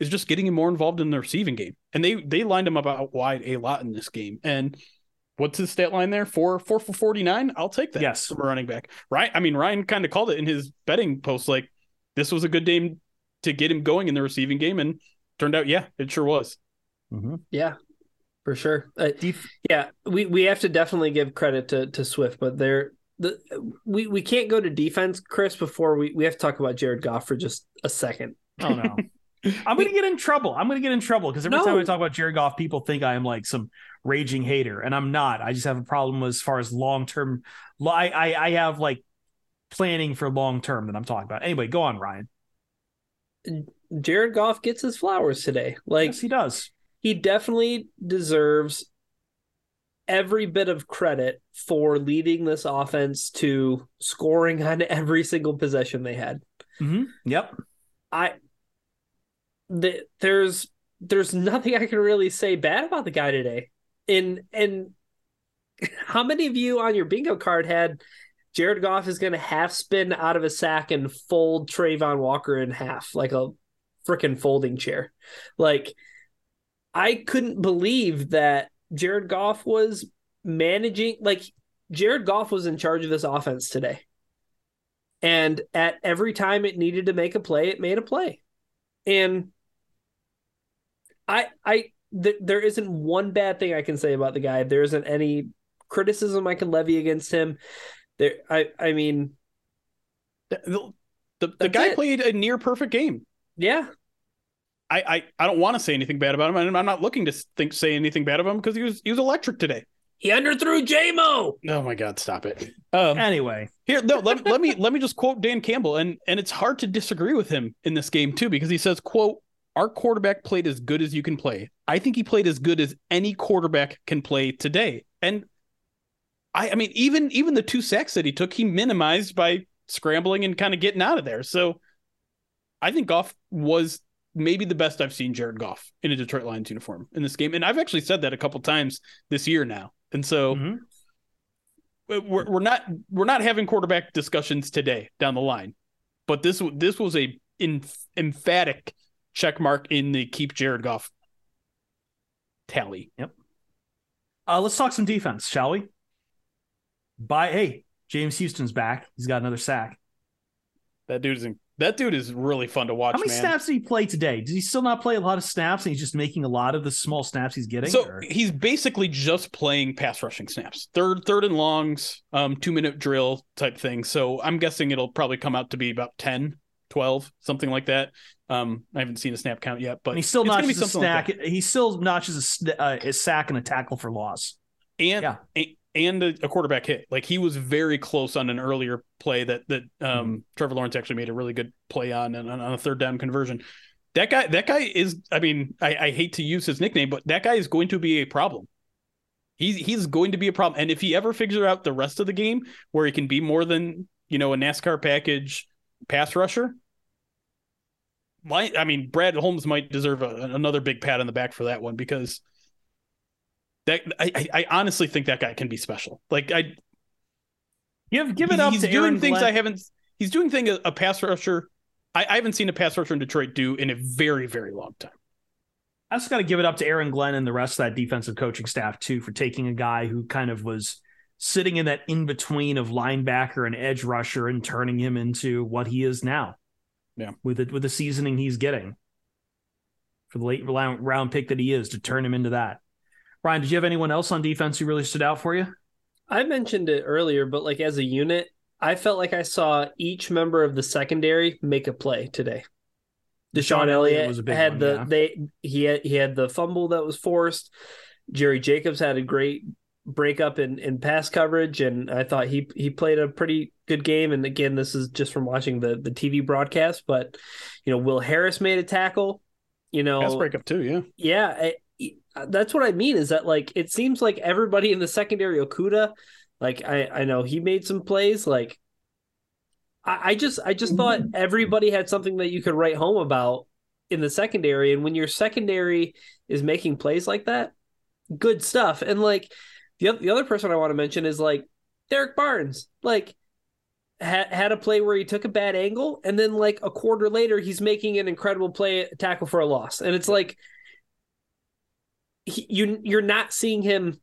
is just getting him more involved in the receiving game. And they they lined him up out wide a lot in this game. And what's his stat line there? Four four for 49. I'll take that. Yes. from a running back. Right. I mean, Ryan kind of called it in his betting post. Like this was a good game to get him going in the receiving game, and turned out, yeah, it sure was. Yeah, for sure. Uh, Def- yeah, we, we have to definitely give credit to, to Swift, but they're the we, we can't go to defense, Chris, before we, we have to talk about Jared Goff for just a second. oh no. <laughs> I'm going to get in trouble. I'm going to get in trouble because every No. time I talk about Jared Goff, people think I am like some raging hater, and I'm not. I just have a problem as far as long term. I, I I have like planning for long term that I'm talking about. Anyway, go on, Ryan. Jared Goff gets his flowers today. Like yes, he does. he definitely deserves every bit of credit for leading this offense to scoring on every single possession they had. Mm-hmm. Yep. I the, there's there's nothing I can really say bad about the guy today. And and how many of you on your bingo card had Jared Goff is going to half spin out of a sack and fold Travon Walker in half like a freaking folding chair? Like I couldn't believe that Jared Goff was managing like Jared Goff was in charge of this offense today. And at every time it needed to make a play, it made a play. And I I th- there isn't one bad thing I can say about the guy. There isn't any criticism I can levy against him. There I I mean, The, the, the guy it. played a near perfect game. yeah, I, I, I don't want to say anything bad about him, and I'm not looking to think say anything bad about him because he was he was electric today. he underthrew JMO. Oh my God, stop it! Um, Anyway, Here, no, let, let me let me just quote Dan Campbell, and and it's hard to disagree with him in this game too because he says, "quote Our quarterback played as good as you can play. I think he played as good as any quarterback can play today." And I, I mean, even even the two sacks that he took, he minimized by scrambling and kind of getting out of there. So, I think Goff was maybe the best I've seen Jared Goff in a Detroit Lions uniform in this game, and I've actually said that a couple times this year now. And so Mhm. we're, we're not we're not having quarterback discussions today down the line, but this this was a in, emphatic check mark in the keep Jared Goff tally. Yep. Uh, let's talk some defense, shall we? By hey, James Houston's back. He's got another sack. That dude is that dude is really fun to watch. How many man. snaps did he play today? Does he still not play a lot of snaps, and he's just making a lot of the small snaps he's getting? So or- he's basically just playing pass rushing snaps, third third and longs, um, two minute drill type thing. So I'm guessing it'll probably come out to be about 10, 12, something like that. Um, I haven't seen a snap count yet, but and he still it's gonna be notches a something like he still notches a, uh, a sack and a tackle for loss. and Yeah. a- and a, a quarterback hit. Like he was very close on an earlier play that that um, Mm-hmm. Trevor Lawrence actually made a really good play on on, on a third down conversion. That guy, that guy is. I mean, I, I hate to use his nickname, but that guy is going to be a problem. He's he's going to be a problem, and if he ever figures out the rest of the game where he can be more than you know a NASCAR package pass rusher. Why? I mean, Brad Holmes might deserve a, another big pat on the back for that one because that I, I honestly think that guy can be special. Like I Give give it up he's to doing Aaron things Glenn. I haven't. He's doing thing a, a pass rusher. I, I haven't seen a pass rusher in Detroit do in a very very long time. I just got to give it up to Aaron Glenn and the rest of that defensive coaching staff too for taking a guy who kind of was sitting in that in between of linebacker and edge rusher and turning him into what he is now. Yeah, with it with the seasoning he's getting for the late round pick that he is to turn him into that. Ryan, did you have anyone else on defense who really stood out for you? I mentioned it earlier, but like as a unit, I felt like I saw each member of the secondary make a play today. DeShon, Elliott had one, the yeah. they he had he had the fumble that was forced. Jerry Jacobs had a great breakup in, in pass coverage, and I thought he he played a pretty good game. And again, this is just from watching the the TV broadcast, but you know, Will Harris made a tackle. You know, pass breakup too. Yeah, yeah. I, uh, that's what I mean. Is that like it seems like everybody in the secondary, Okudah, like I I know he made some plays. Like I, I just I just thought everybody had something that you could write home about in the secondary, and when your secondary is making plays like that, good stuff. And like the the other person I want to mention is like Derrick Barnes, like had had a play where he took a bad angle, and then like a quarter later, he's making an incredible play tackle for a loss, and it's like he, you you're not seeing him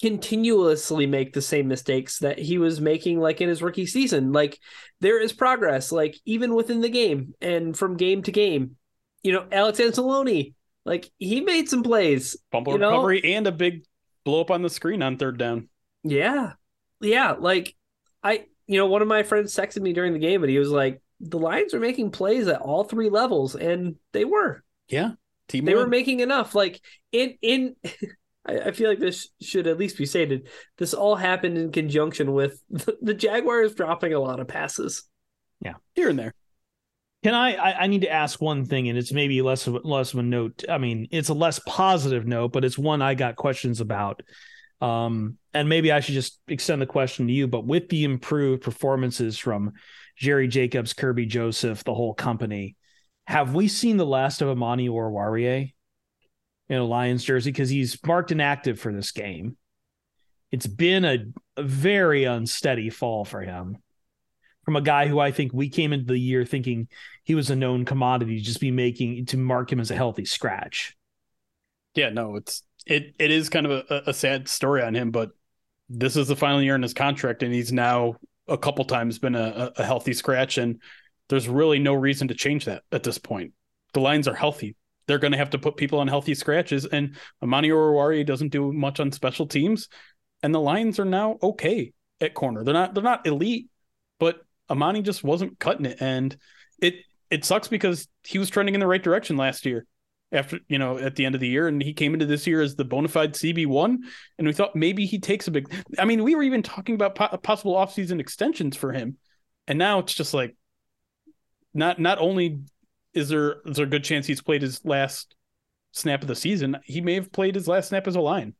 continuously make the same mistakes that he was making like in his rookie season. Like there is progress, like even within the game and from game to game. You know, Alex Anzalone, like he made some plays. Fumble recovery know? and a big blow up on the screen on third down. Yeah. Yeah. Like I you know, one of my friends texted me during the game and he was like, the Lions are making plays at all three levels, and they were. Yeah. Team they were making enough. Like in in <laughs> I, I, feel like this should at least be stated. This all happened in conjunction with the, <laughs> the Jaguars dropping a lot of passes. Yeah, here and there. Can I, I? I need to ask one thing, and it's maybe less of less of a note. I mean, it's a less positive note, but it's one I got questions about. Um, and maybe I should just extend the question to you. But with the improved performances from Jerry Jacobs, Kerby Joseph, the whole company, have we seen the last of Amani Oruwariye? in a Lions jersey because he's marked inactive for this game. It's been a, a, very unsteady fall for him from a guy who I think we came into the year thinking he was a known commodity, just be making to mark him as a healthy scratch. Yeah, no, it's it it is kind of a, a sad story on him, but this is the final year in his contract, and he's now a couple times been a, a healthy scratch, and there's really no reason to change that at this point. The Lions are healthy they're going to have to put people on healthy scratches. And Amani Oruwariye doesn't do much on special teams, and the Lions are now okay at corner. They're not they're not elite, but Amani just wasn't cutting it, and it it sucks because he was trending in the right direction last year. After you know, at the end of the year, and he came into this year as the bona fide CB one, and we thought maybe he takes a big. I mean, we were even talking about po- possible offseason extensions for him, and now it's just like, not not only is there is there a good chance he's played his last snap of the season? He may have played his last snap as a line.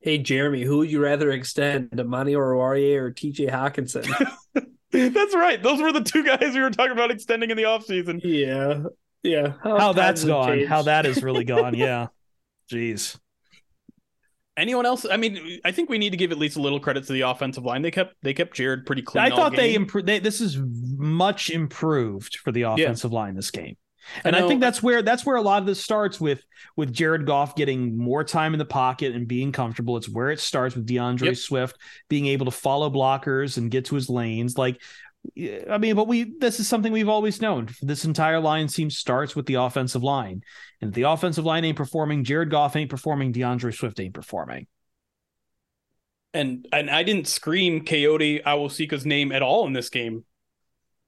Hey Jeremy, who would you rather extend, Amani Oruwariye or TJ Hockenson? <laughs> That's right. Those were the two guys we were talking about extending in the offseason. Yeah. Yeah. How, How that's gone. How that is really gone. <laughs> Yeah. Jeez. Anyone else? I mean, I think we need to give at least a little credit to the offensive line. They kept they kept Jared pretty clean. I thought they improved. This is much improved for the offensive yeah. line this game, and I, I, think that's where that's where a lot of this starts with with Jared Goff getting more time in the pocket and being comfortable. It's where it starts with D'Andre yep. Swift being able to follow blockers and get to his lanes. Like I mean, but we this is something we've always known. This entire line seems starts with the offensive line. And the offensive line ain't performing, Jared Goff ain't performing, D'Andre Swift ain't performing. And and I didn't scream Kayode Awosika's name at all in this game.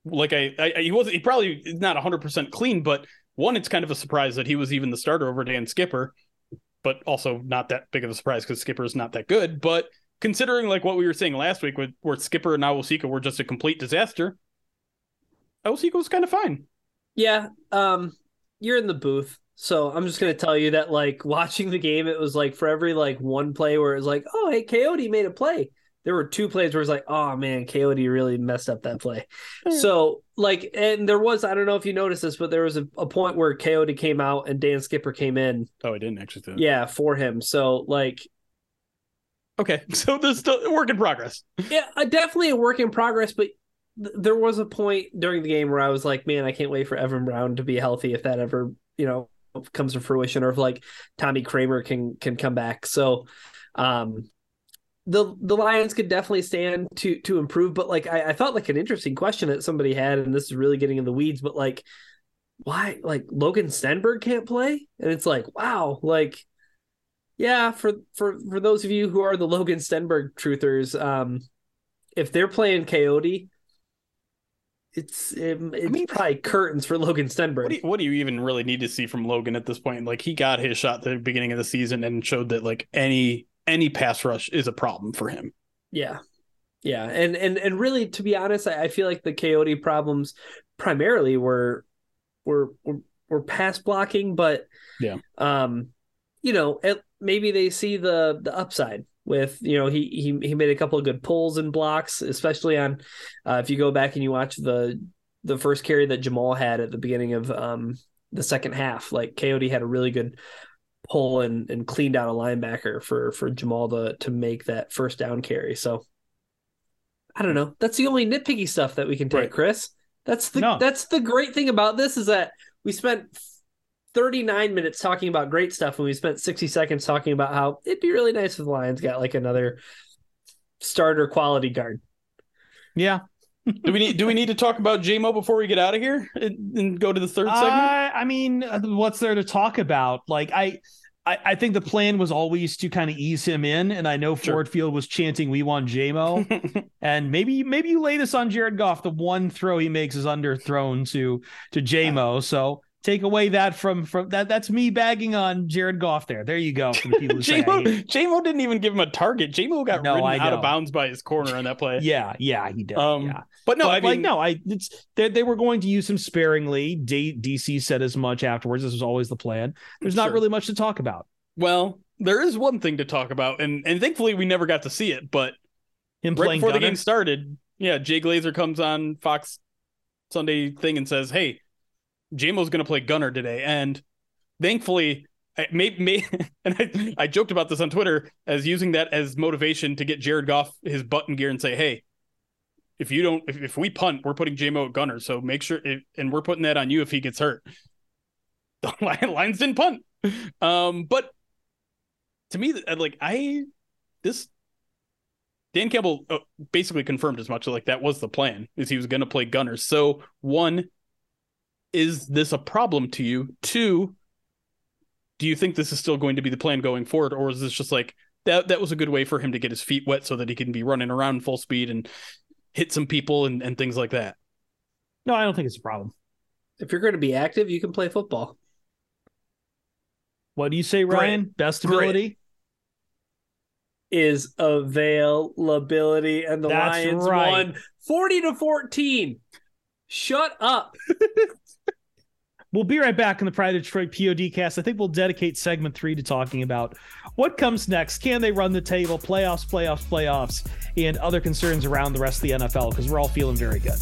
Like I, I he wasn't he probably is not 100% clean, but one, it's kind of a surprise that he was even the starter over Dan Skipper, but also not that big of a surprise because Skipper is not that good. But considering like what we were saying last week with where Skipper and Awosika were just a complete disaster, Awosika was kind of fine. Yeah, um, you're in the booth, so I'm just gonna tell you that like <laughs> watching the game, it was like for every like one play where it was like, oh hey, Kayode made a play. There were two plays where it's like, oh man, Kayode really messed up that play. So like, and there was I don't know if you noticed this, but there was a, a point where Kayode came out and Dan Skipper came in. Oh, I didn't actually. Yeah, for him. So like Okay, <laughs> so there's still a work in progress. Yeah, uh, definitely a work in progress, but th- there was a point during the game where I was like, man, I can't wait for Evan Brown to be healthy if that ever, you know, comes to fruition or if like Tommy Kraemer can can come back. So um the the Lions could definitely stand to to improve, but like I, I thought like an interesting question that somebody had, and this is really getting in the weeds, but like why like Logan Stenberg can't play? And it's like, wow, like yeah, for for for those of you who are the Logan Stenberg truthers, um, if they're playing Kayode, it's it, it's I mean, probably curtains for Logan Stenberg. What do, you, what do, you, even really need to see from Logan at this point? Like he got his shot at the beginning of the season and showed that like any any pass rush is a problem for him. Yeah. Yeah. And and and really to be honest, I, I feel like the Kayode problems primarily were were were, were pass blocking, but yeah. Um, you know, it, maybe they see the the upside with you know he he he made a couple of good pulls and blocks, especially on uh, if you go back and you watch the the first carry that Jamaal had at the beginning of um the second half. Like Kayode had a really good pull and, and cleaned out a linebacker for for Jamaal to to make that first down carry. So I don't know. That's the only nitpicky stuff that we can take, right. Chris. That's the no. that's the great thing about this is that we spent 39 minutes talking about great stuff and we spent 60 seconds talking about how it'd be really nice if the Lions got like another starter quality guard. Yeah. do we need do we need to talk about JMO before we get out of here and, and go to the third segment? Uh, I mean, what's there to talk about? Like I I, I think the plan was always to kind of ease him in, and I know sure. Ford Field was chanting "We want JMO," <laughs> and maybe maybe you lay this on Jared Goff. The one throw he makes is underthrown to to JMO, so take away that from from that. That's me bagging on Jared Goff. There, there you go. For the people JMO, JMO didn't even give him a target. JMO got no, ridden out of bounds by his corner on that play. <laughs> yeah, yeah, he did. Um, yeah. But no, but I mean, like no, I it's they, they were going to use him sparingly. D, DC said as much afterwards. This was always the plan. There's not sure. really much to talk about. Well, there is one thing to talk about, and and thankfully we never got to see it. But him right before Gunner? the game started, yeah, Jay Glazer comes on Fox Sunday thing and says, "Hey, JMO's going to play Gunner today," and thankfully. May, may, <laughs> and I, I joked about this on Twitter as using that as motivation to get Jared Goff his button gear and say, "Hey, if you don't, if, if we punt, we're putting JMO at gunner. So make sure, and we're putting that on you if he gets hurt. <laughs> The Lions didn't punt. Um, but to me, like I, this Dan Campbell uh, basically confirmed as much. Like that was the plan, is he was going to play gunner. So one, is this a problem to you? Two, do you think this is still going to be the plan going forward, or is this just like that? That was a good way for him to get his feet wet so that he can be running around full speed and hit some people and, and things like that. No, I don't think it's a problem. If you're going to be active, you can play football. What do you say, Ryan? Great. Best ability? Great. Is availability, and the That's Lions right. won 40 to 14. Shut up. <laughs> We'll be right back in the Pride of Detroit PODcast. I think we'll dedicate segment three to talking about what comes next. Can they run the table? Playoffs, playoffs, playoffs, and other concerns around the rest of the NFL because we're all feeling very good.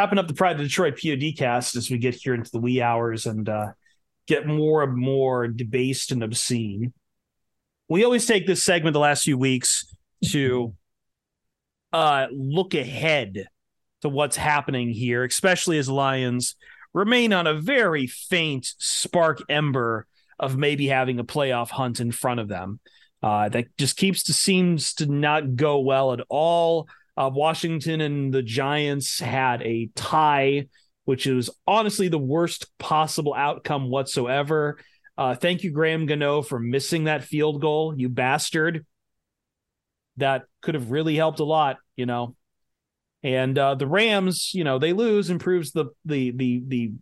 Wrapping up the Pride of Detroit POD cast as we get here into the wee hours and uh, get more and more debased and obscene. We always take this segment the last few weeks to uh, look ahead to what's happening here, especially as Lions remain on a very faint spark ember of maybe having a playoff hunt in front of them. Uh, that just keeps to seems to not go well at all. Uh, Washington and the Giants had a tie, which is honestly the worst possible outcome whatsoever. Uh, thank you, Graham Gano, for missing that field goal, you bastard. That could have really helped a lot, you know. And uh, the Rams, you know, they lose, improves the the the the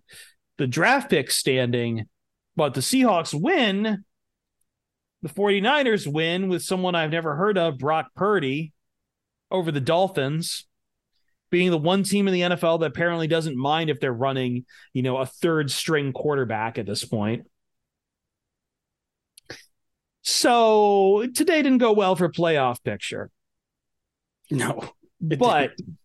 the draft pick standing, but the Seahawks win. The 49ers win with someone I've never heard of, Brock Purdy over the Dolphins, being the one team in the NFL that apparently doesn't mind if they're running, you know, a third string quarterback at this point. So today didn't go well for playoff picture. No, but didn't.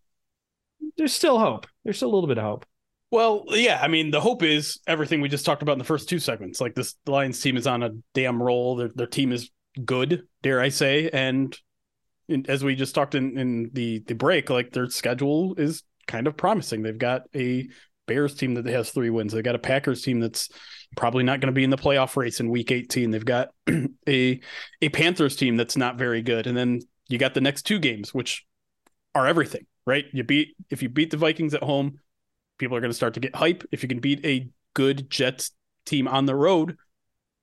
there's still hope. There's still a little bit of hope. Well, yeah, I mean, the hope is everything we just talked about in the first two segments. Like this Lions team is on a damn roll. Their their team is good, dare I say, and as we just talked in in the the break, like their schedule is kind of promising. They've got a Bears team that has three wins. They've got a Packers team that's probably not going to be in the playoff race in Week 18. They've got <clears throat> a a Panthers team that's not very good, and then you got the next two games, which are everything, right? You beat if you beat the Vikings at home people are going to start to get hype. If you can beat a good Jets team on the road,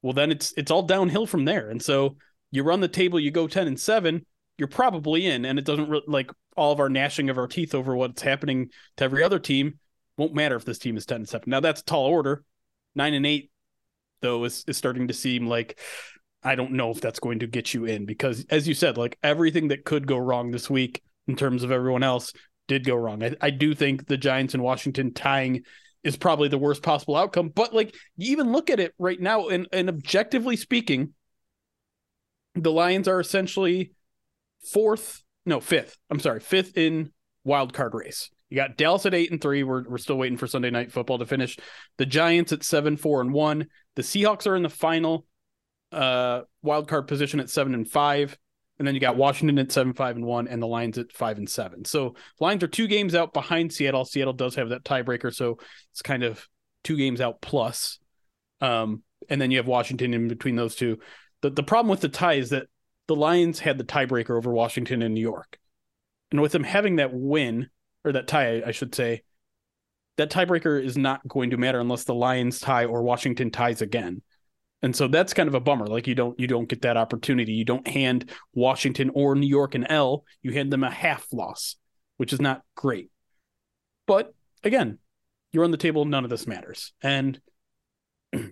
well, then it's it's all downhill from there. And so you run the table, you go ten and seven, you're probably in, and it doesn't re- like all of our gnashing of our teeth over what's happening to every other team won't matter if this team is ten and seven. Now that's a tall order. Nine and eight, though, is is starting to seem like I don't know if that's going to get you in because, as you said, like everything that could go wrong this week in terms of everyone else did go wrong. I, I do think the Giants and Washington tying is probably the worst possible outcome. But like you even look at it right now, and, and objectively speaking, the Lions are essentially fourth, no, fifth. I'm sorry, fifth in wild card race. You got Dallas at eight and three. We're we're still waiting for Sunday night football to finish. The Giants at seven, four, and one. The Seahawks are in the final uh wild card position at seven and five. And then you got Washington at seven, five, and one, and the Lions at five and seven. So Lions are two games out behind Seattle. Seattle does have that tiebreaker, so it's kind of two games out plus. Um, and then you have Washington in between those two. The the problem with the tie is that the Lions had the tiebreaker over Washington and New York. And with them having that win, or that tie, I should say, that tiebreaker is not going to matter unless the Lions tie or Washington ties again. And so that's kind of a bummer. Like you don't you don't get that opportunity. You don't hand Washington or New York an L. You hand them a half loss, which is not great. But again, you're on the table. None of this matters. And <clears throat> we're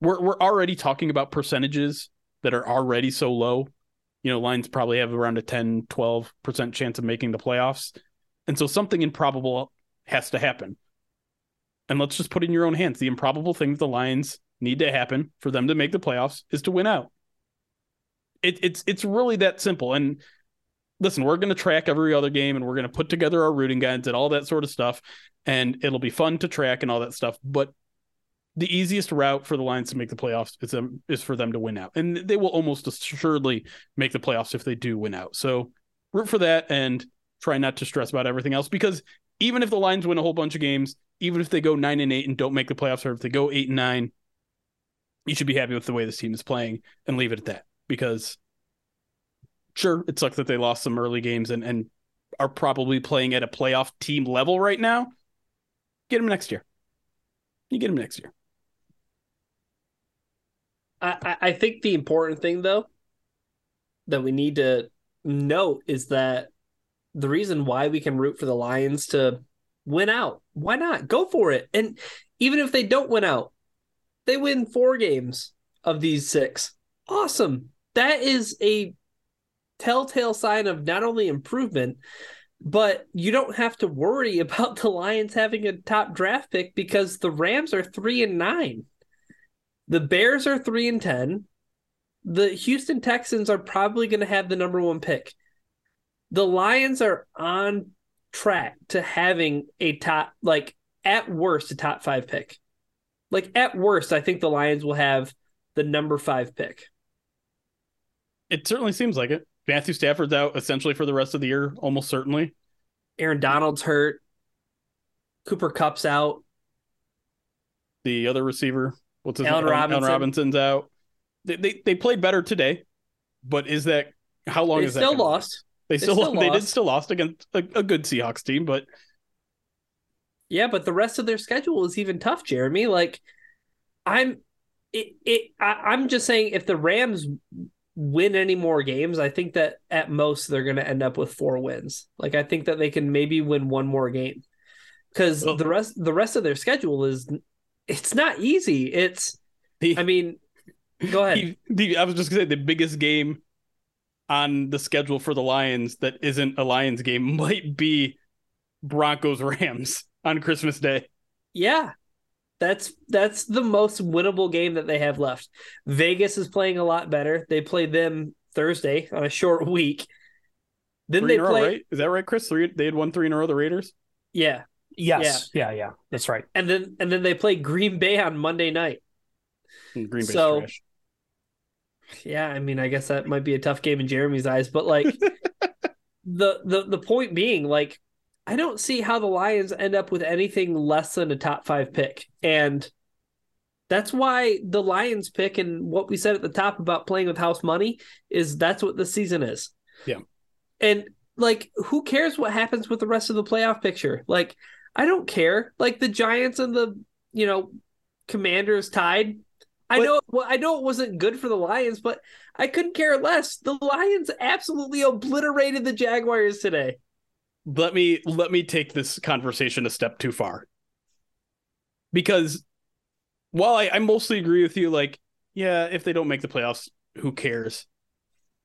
we're already talking about percentages that are already so low. You know, Lions probably have around a 10, 12% chance of making the playoffs. And so something improbable has to happen. And let's just put in your own hands. The improbable thing that the Lions need to happen for them to make the playoffs is to win out. It, it's it's really that simple. And listen, we're going to track every other game, and we're going to put together our rooting guides and all that sort of stuff, and it'll be fun to track and all that stuff. But the easiest route for the Lions to make the playoffs is them is for them to win out, and they will almost assuredly make the playoffs if they do win out. So root for that and try not to stress about everything else because even if the Lions win a whole bunch of games, even if they go nine and eight and don't make the playoffs, or if they go eight and nine you should be happy with the way this team is playing and leave it at that because sure it sucks that they lost some early games and, and are probably playing at a playoff team level right now. Get them next year. You get them next year I, I think the important thing though that we need to note is that the reason why we can root for the lions to win out why not go for it and even if they don't win out they win four games of these six. Awesome. That is a telltale sign of not only improvement, but you don't have to worry <laughs> about the Lions having a top draft pick because the Rams are three and nine. The Bears are three and ten. The Houston Texans are probably going to have the number one pick. The Lions are on track to having a top, like at worst, a top five pick. Like at worst, I think the Lions will have the number five pick. It certainly seems like it. Matthew Stafford's out essentially for the rest of the year, almost certainly. Aaron Donald's hurt. Cooper Kupp's out. The other receiver, what's his Allen name? Robinson. Allen Robinson's out. They, they they played better today, but is that how long they is still that? Still lost. They, they still, still they did still lost against a, a good Seahawks team, but yeah, but the rest of their schedule is even tough, Jeremy. Like, I'm it, it I, am just saying if the Rams win any more games, I think that at most they're going to end up with four wins. Like, I think that they can maybe win one more game because well, the rest the rest of their schedule is it's not easy. It's the, I mean, go <laughs> ahead. The, I was just gonna say the biggest game on the schedule for the Lions that isn't a Lions game <laughs> might be Broncos Rams on Christmas Day. Yeah. That's that's the most winnable game that they have left. Vegas is playing a lot better. They played them Thursday on a short <laughs> week. Then three they play. Right? Is that right, Chris? Three. They had won three in a row. The Raiders. Yeah. Yes. Yeah. yeah. Yeah. That's right. And then and then they play Green Bay on Monday night. Hmm, Green Bay. So, trash. Yeah, I mean, I guess that might be a tough game in Jeremy's eyes, but like <laughs> the the the point being, like I don't see how the Lions end up with anything less than a top five pick. And that's why the Lions pick and what we said at the top about playing with house money is that's what the season is. Yeah. And like, who cares what happens with the rest of the playoff picture? Like, I don't care. Like the Giants and the, you know, Commanders tied. I know well, I know it wasn't good for the Lions, but I couldn't care less. The Lions absolutely obliterated the Jaguars today let me let me take this conversation a step too far because while I, I mostly agree with you like yeah if they don't make the playoffs who cares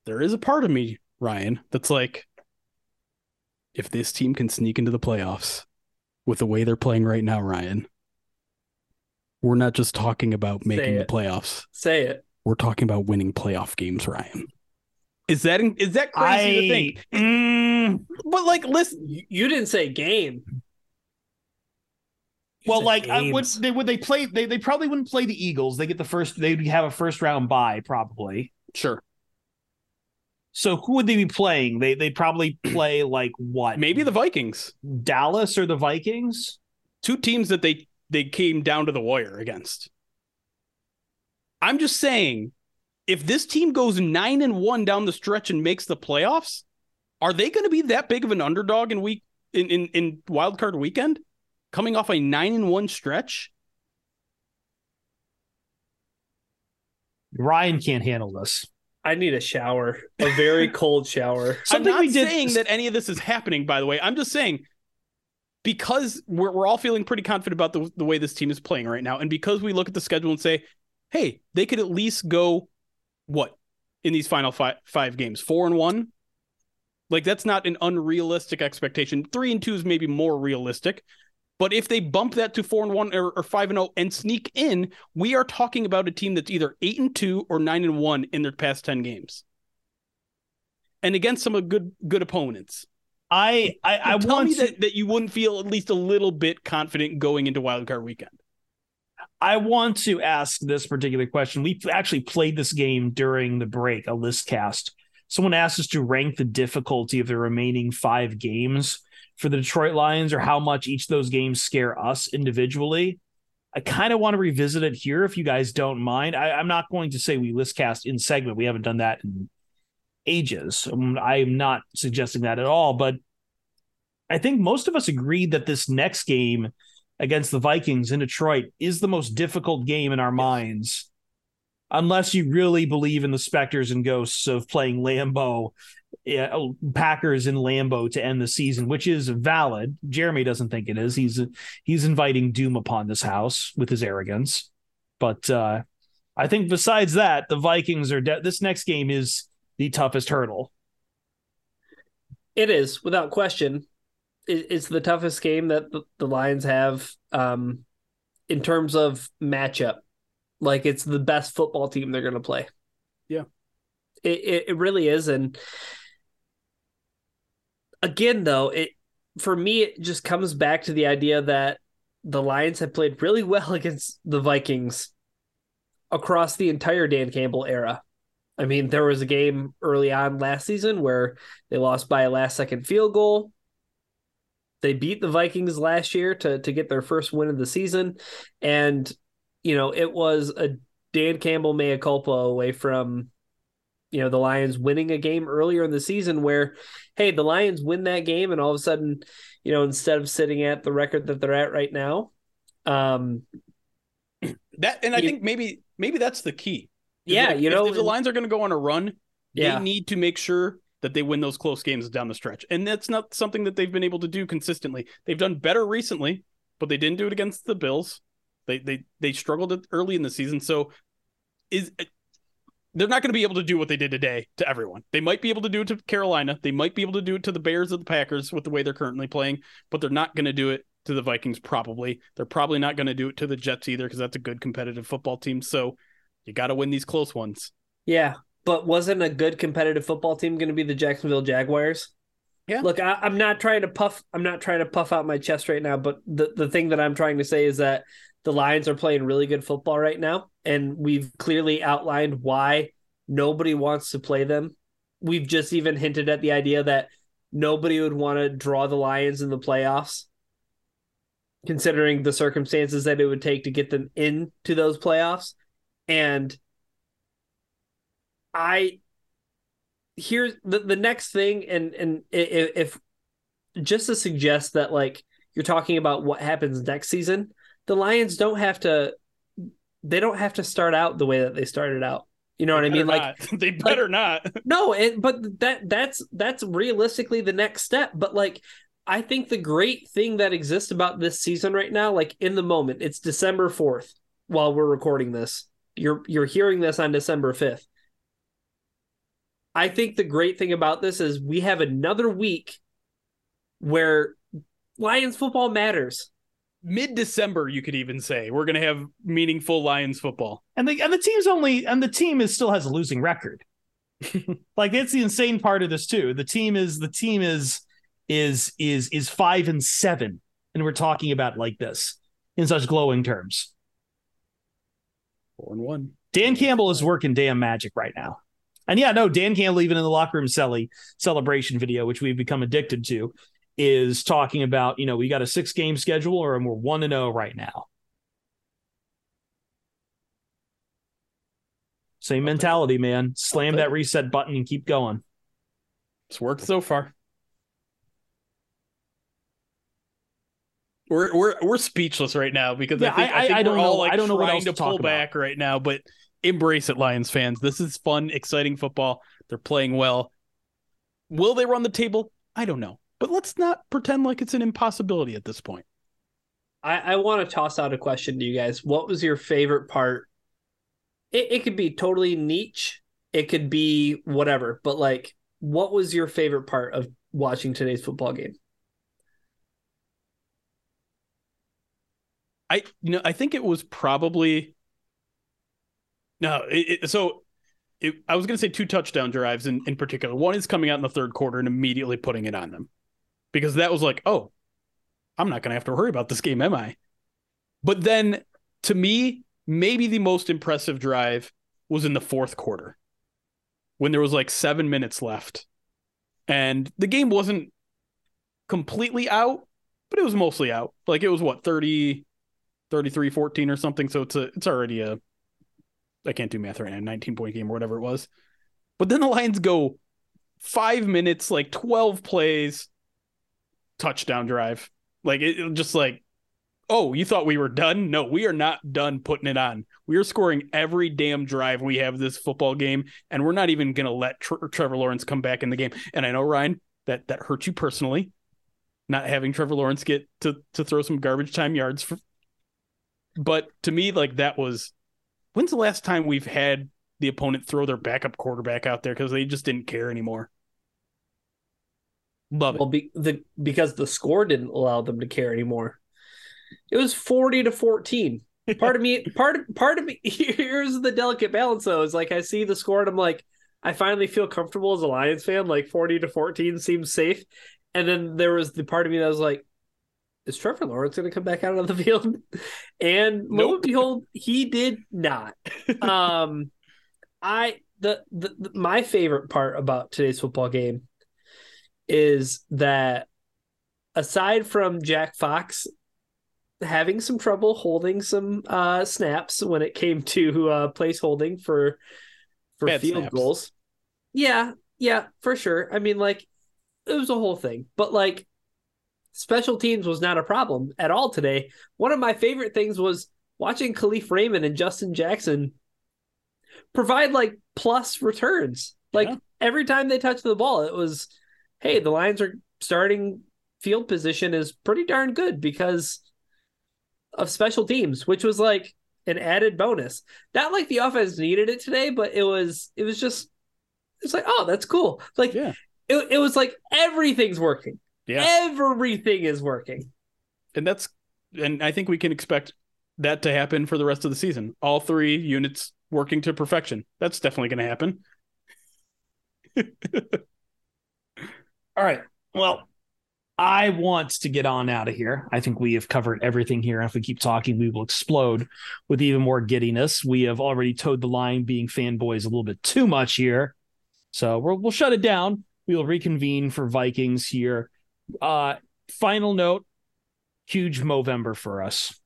there is a part of me ryan that's like if this team can sneak into the playoffs with the way they're playing right now ryan we're not just talking about making the playoffs say it we're talking about winning playoff games ryan is that is that crazy I, to think? Mm, but like, listen, you didn't say game. You well, like, I, would they would they play? They they probably wouldn't play the Eagles. They get the first. They'd have a first round bye, probably. Sure. So who would they be playing? They they probably <clears throat> play like what? Maybe the Vikings, Dallas, or the Vikings. Two teams that they they came down to the wire against. I'm just saying if this team goes nine and one down the stretch and makes the playoffs, are they going to be that big of an underdog in week in in, in wild card weekend, coming off a nine and one stretch? Ryan can't handle this. I need a shower, a very <laughs> cold shower. Something I'm not saying that any of this is happening, by the way. I'm just saying because we're, we're all feeling pretty confident about the, the way this team is playing right now. And because we look at the schedule and say, hey, they could at least go what in these final five five games? Four and one. Like that's not an unrealistic expectation. Three and two is maybe more realistic. But if they bump that to four and one or, or five and zero oh and sneak in, we are talking about a team that's either eight and two or nine and one in their past ten games, and against some of good good opponents. I I, I tell want me to... that, that you wouldn't feel at least a little bit confident going into wildcard weekend. I want to ask this particular question. We actually played this game during the break, a list cast. Someone asked us to rank the difficulty of the remaining five games for the Detroit Lions or how much each of those games scare us individually. I kind of want to revisit it here if you guys don't mind. I, am not going to say we list cast in segment. We haven't done that in ages. Um, I'm not suggesting that at all, but I think most of us agreed that this next game against the Vikings in Detroit is the most difficult game in our minds, unless you really believe in the specters and ghosts of playing Lambeau, yeah, oh, Packers in Lambeau to end the season, which is valid. Jeremy doesn't think it is. He's he's inviting doom upon this house with his arrogance. But uh, I think besides that, the Vikings are de- this next game is the toughest hurdle. It is without question it's the toughest game that the Lions have um, in terms of matchup. Like it's the best football team they're going to play. Yeah, it, it, it really is, and again, though, it for me it just comes back to the idea that the Lions have played really well <laughs> against the Vikings across the entire Dan Campbell era. I mean, there was a game early on last season where they lost by a last second field goal they beat the Vikings last year to to get their first win of the season, and you know it was a Dan Campbell mea culpa away from you know the Lions winning a game earlier in the season where hey the Lions win that game and all of a sudden you know instead of sitting at the record that they're at right now um <clears throat> that and I you, think maybe maybe that's the key. Yeah, if, you know if, if the Lions are going to go on a run, yeah. they need to make sure that they win those close games down the stretch. And that's not something that they've been able to do consistently. They've done better recently, but they didn't do it against the Bills. They they they struggled early in the season. So is they're not going to be able to do what they did today to everyone. They might be able to do it to Carolina. They might be able to do it to the Bears or the Packers with the way they're currently playing, but they're not going to do it to the Vikings, probably. They're probably not going to do it to the Jets either because that's a good competitive football team. So you got to win these close ones. Yeah. But wasn't a good competitive football team going to be the Jacksonville Jaguars? Yeah. Look, I, am not trying to puff. I'm not trying to puff out my chest right now. But the the thing that I'm trying to say is that the Lions are playing really good football right now, and we've clearly outlined why nobody wants to play them. We've just even hinted at the idea that nobody would want to draw the Lions in the playoffs, considering the circumstances that it would take to get them into those playoffs. And I here's the, the next thing, and and if, if just to suggest that like you're talking about what happens next season, the Lions don't have to they don't have to start out the way that they started out. You know they what I mean? Not. Like they better like, not. <laughs> <laughs> No, it, but that that's that's realistically the next step. But like I think the great thing that exists about this season right now, like in the moment, it's December 4th while we're recording this. You're you're hearing this on December 5th. I think the great thing about this is we have another week where Lions football matters. Mid December, you could even say we're going to have meaningful Lions football, and the and the team's only and the team is still has a losing record. <laughs> like it's the insane part of this too. The team is the team is is is is five and seven, and we're talking about like this in such glowing terms. Four and one. Dan Campbell is working damn magic right now. And yeah, no, Dan Campbell, even in the locker room celly celebration video, which we've become addicted to, is talking about, you know, we got a six game schedule or we're one and zero oh right now. Same mentality, man. Slam that reset button and keep going. It's worked so far. We're we're we're speechless right now because yeah, I think, I, I, think I don't know. Like I don't know what else to, to pull back about. right now, but embrace it, Lions fans. This is fun, exciting football. They're playing well. Will they run the table? I don't know but let's not pretend like it's an impossibility at this point. I, I want to toss out a question to you guys. What was your favorite part? It, it could be totally niche, it could be whatever, but like, what was your favorite part of watching today's football game? I you know I think it was probably no it, it, so it, I was going to say two touchdown drives in, in particular. One is coming out in the third quarter and immediately putting it on them because that was like, oh, I'm not going to have to worry about this game, am I? But then to me, maybe the most impressive drive was in the fourth quarter when there was like seven minutes left. And the game wasn't completely out, but it was mostly out. Like it was what, 30, 33 14 or something. So it's a, it's already a, I can't do math right now, 19 point game or whatever it was. But then the Lions go five minutes, like 12 plays, touchdown drive. Like it just like, oh, you thought we were done? No, we are not done putting it on. We are scoring every damn drive we have this football game, and we're not even gonna let Trevor Lawrence come back in the game. And I know Ryan that that hurts you personally, not having Trevor Lawrence get to to throw some garbage time yards. For, but to me, like that was when's the last time we've had the opponent throw their backup quarterback out there because they just didn't care anymore. Love it. Well, be, the, because the score didn't allow them to care anymore. It was 40 to 14. <laughs> Part of me, part part of me, <laughs> here's the delicate balance though, is like I see the score and I'm like, I finally feel comfortable as a Lions fan. Like 40 to 14 seems safe. And then there was the part of me that was like, is Trevor Lawrence going to come back out of the <laughs> field? And nope. lo and behold, he did not. um, I the, the, the my favorite part about today's football game is that aside from Jack Fox having some trouble holding some uh, snaps when it came to uh, place holding for for Bad field snaps. goals. Yeah, yeah, for sure. I mean, like it was a whole thing, but like special teams was not a problem at all today. One of my favorite things was watching Kalif Raymond and Justin Jackson provide like plus returns. Like yeah. every time they touched the ball, it was hey, the Lions are starting field position is pretty darn good because of special teams, which was like an added bonus. Not like the offense needed it today, but it was it was just it's like, oh, that's cool. Like yeah. it, it was like everything's working. Yeah. Everything is working. and that's and I think we can expect that to happen for the rest of the season. All three units working to perfection. That's definitely going to happen. <laughs> All right. Well, I want to get on out of here. I think we have covered everything here. If we keep talking, we will explode with even more giddiness. We have already toed the line being fanboys a little bit too much here. So we will we'll shut it down. We will reconvene for Vikings here. Uh, final note huge Movember for us.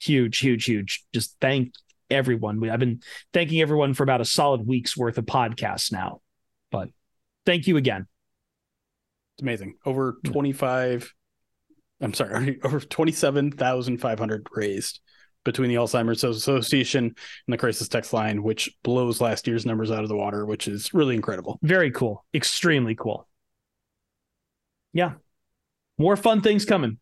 Huge, huge, huge. Just thank everyone. I've been thanking everyone for about a solid week's worth of podcasts now. But thank you again. It's amazing. Over hmm. 25, I'm sorry, <laughs> over 27,500 raised between the Alzheimer's Association and the Crisis Text line, which blows last year's numbers out of the water, which is really incredible. Very cool. Extremely cool. Yeah. More fun things coming.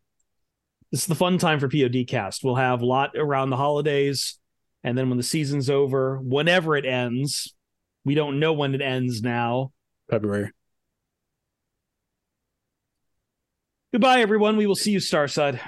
This is the fun time for PODcast. We'll have a lot around the holidays. And then when the season's over, whenever it ends, we don't know when it ends now. February. Goodbye, everyone. We will see you, Starside.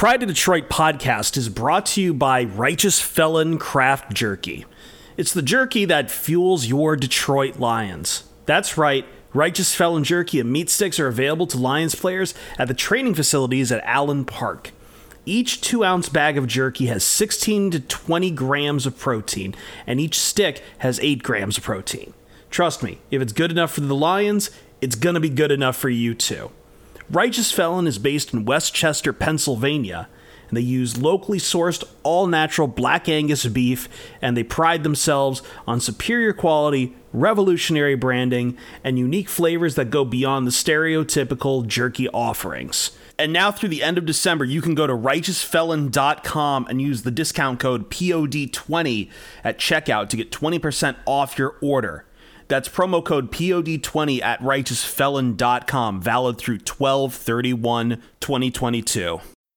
Pride of Detroit podcast is brought to you by Righteous Felon Craft Jerky. It's the jerky that fuels your Detroit Lions. That's right, Righteous Felon Jerky and meat sticks are available to Lions players at the training facilities at Allen Park. Each two ounce bag of jerky has 16 to 20 grams of protein, and each stick has 8 grams of protein. Trust me, if it's good enough for the Lions, it's gonna be good enough for you too. Righteous Felon is based in West Chester, Pennsylvania, and they use locally sourced, all natural black Angus beef, and they pride themselves on superior quality, revolutionary branding, and unique flavors that go beyond the stereotypical jerky offerings. And now through the end of December, you can go to righteousfelon.com and use the discount code POD20 at checkout to get 20% off your order. That's promo code POD20 at righteousfelon.com, valid through 12 31 2022.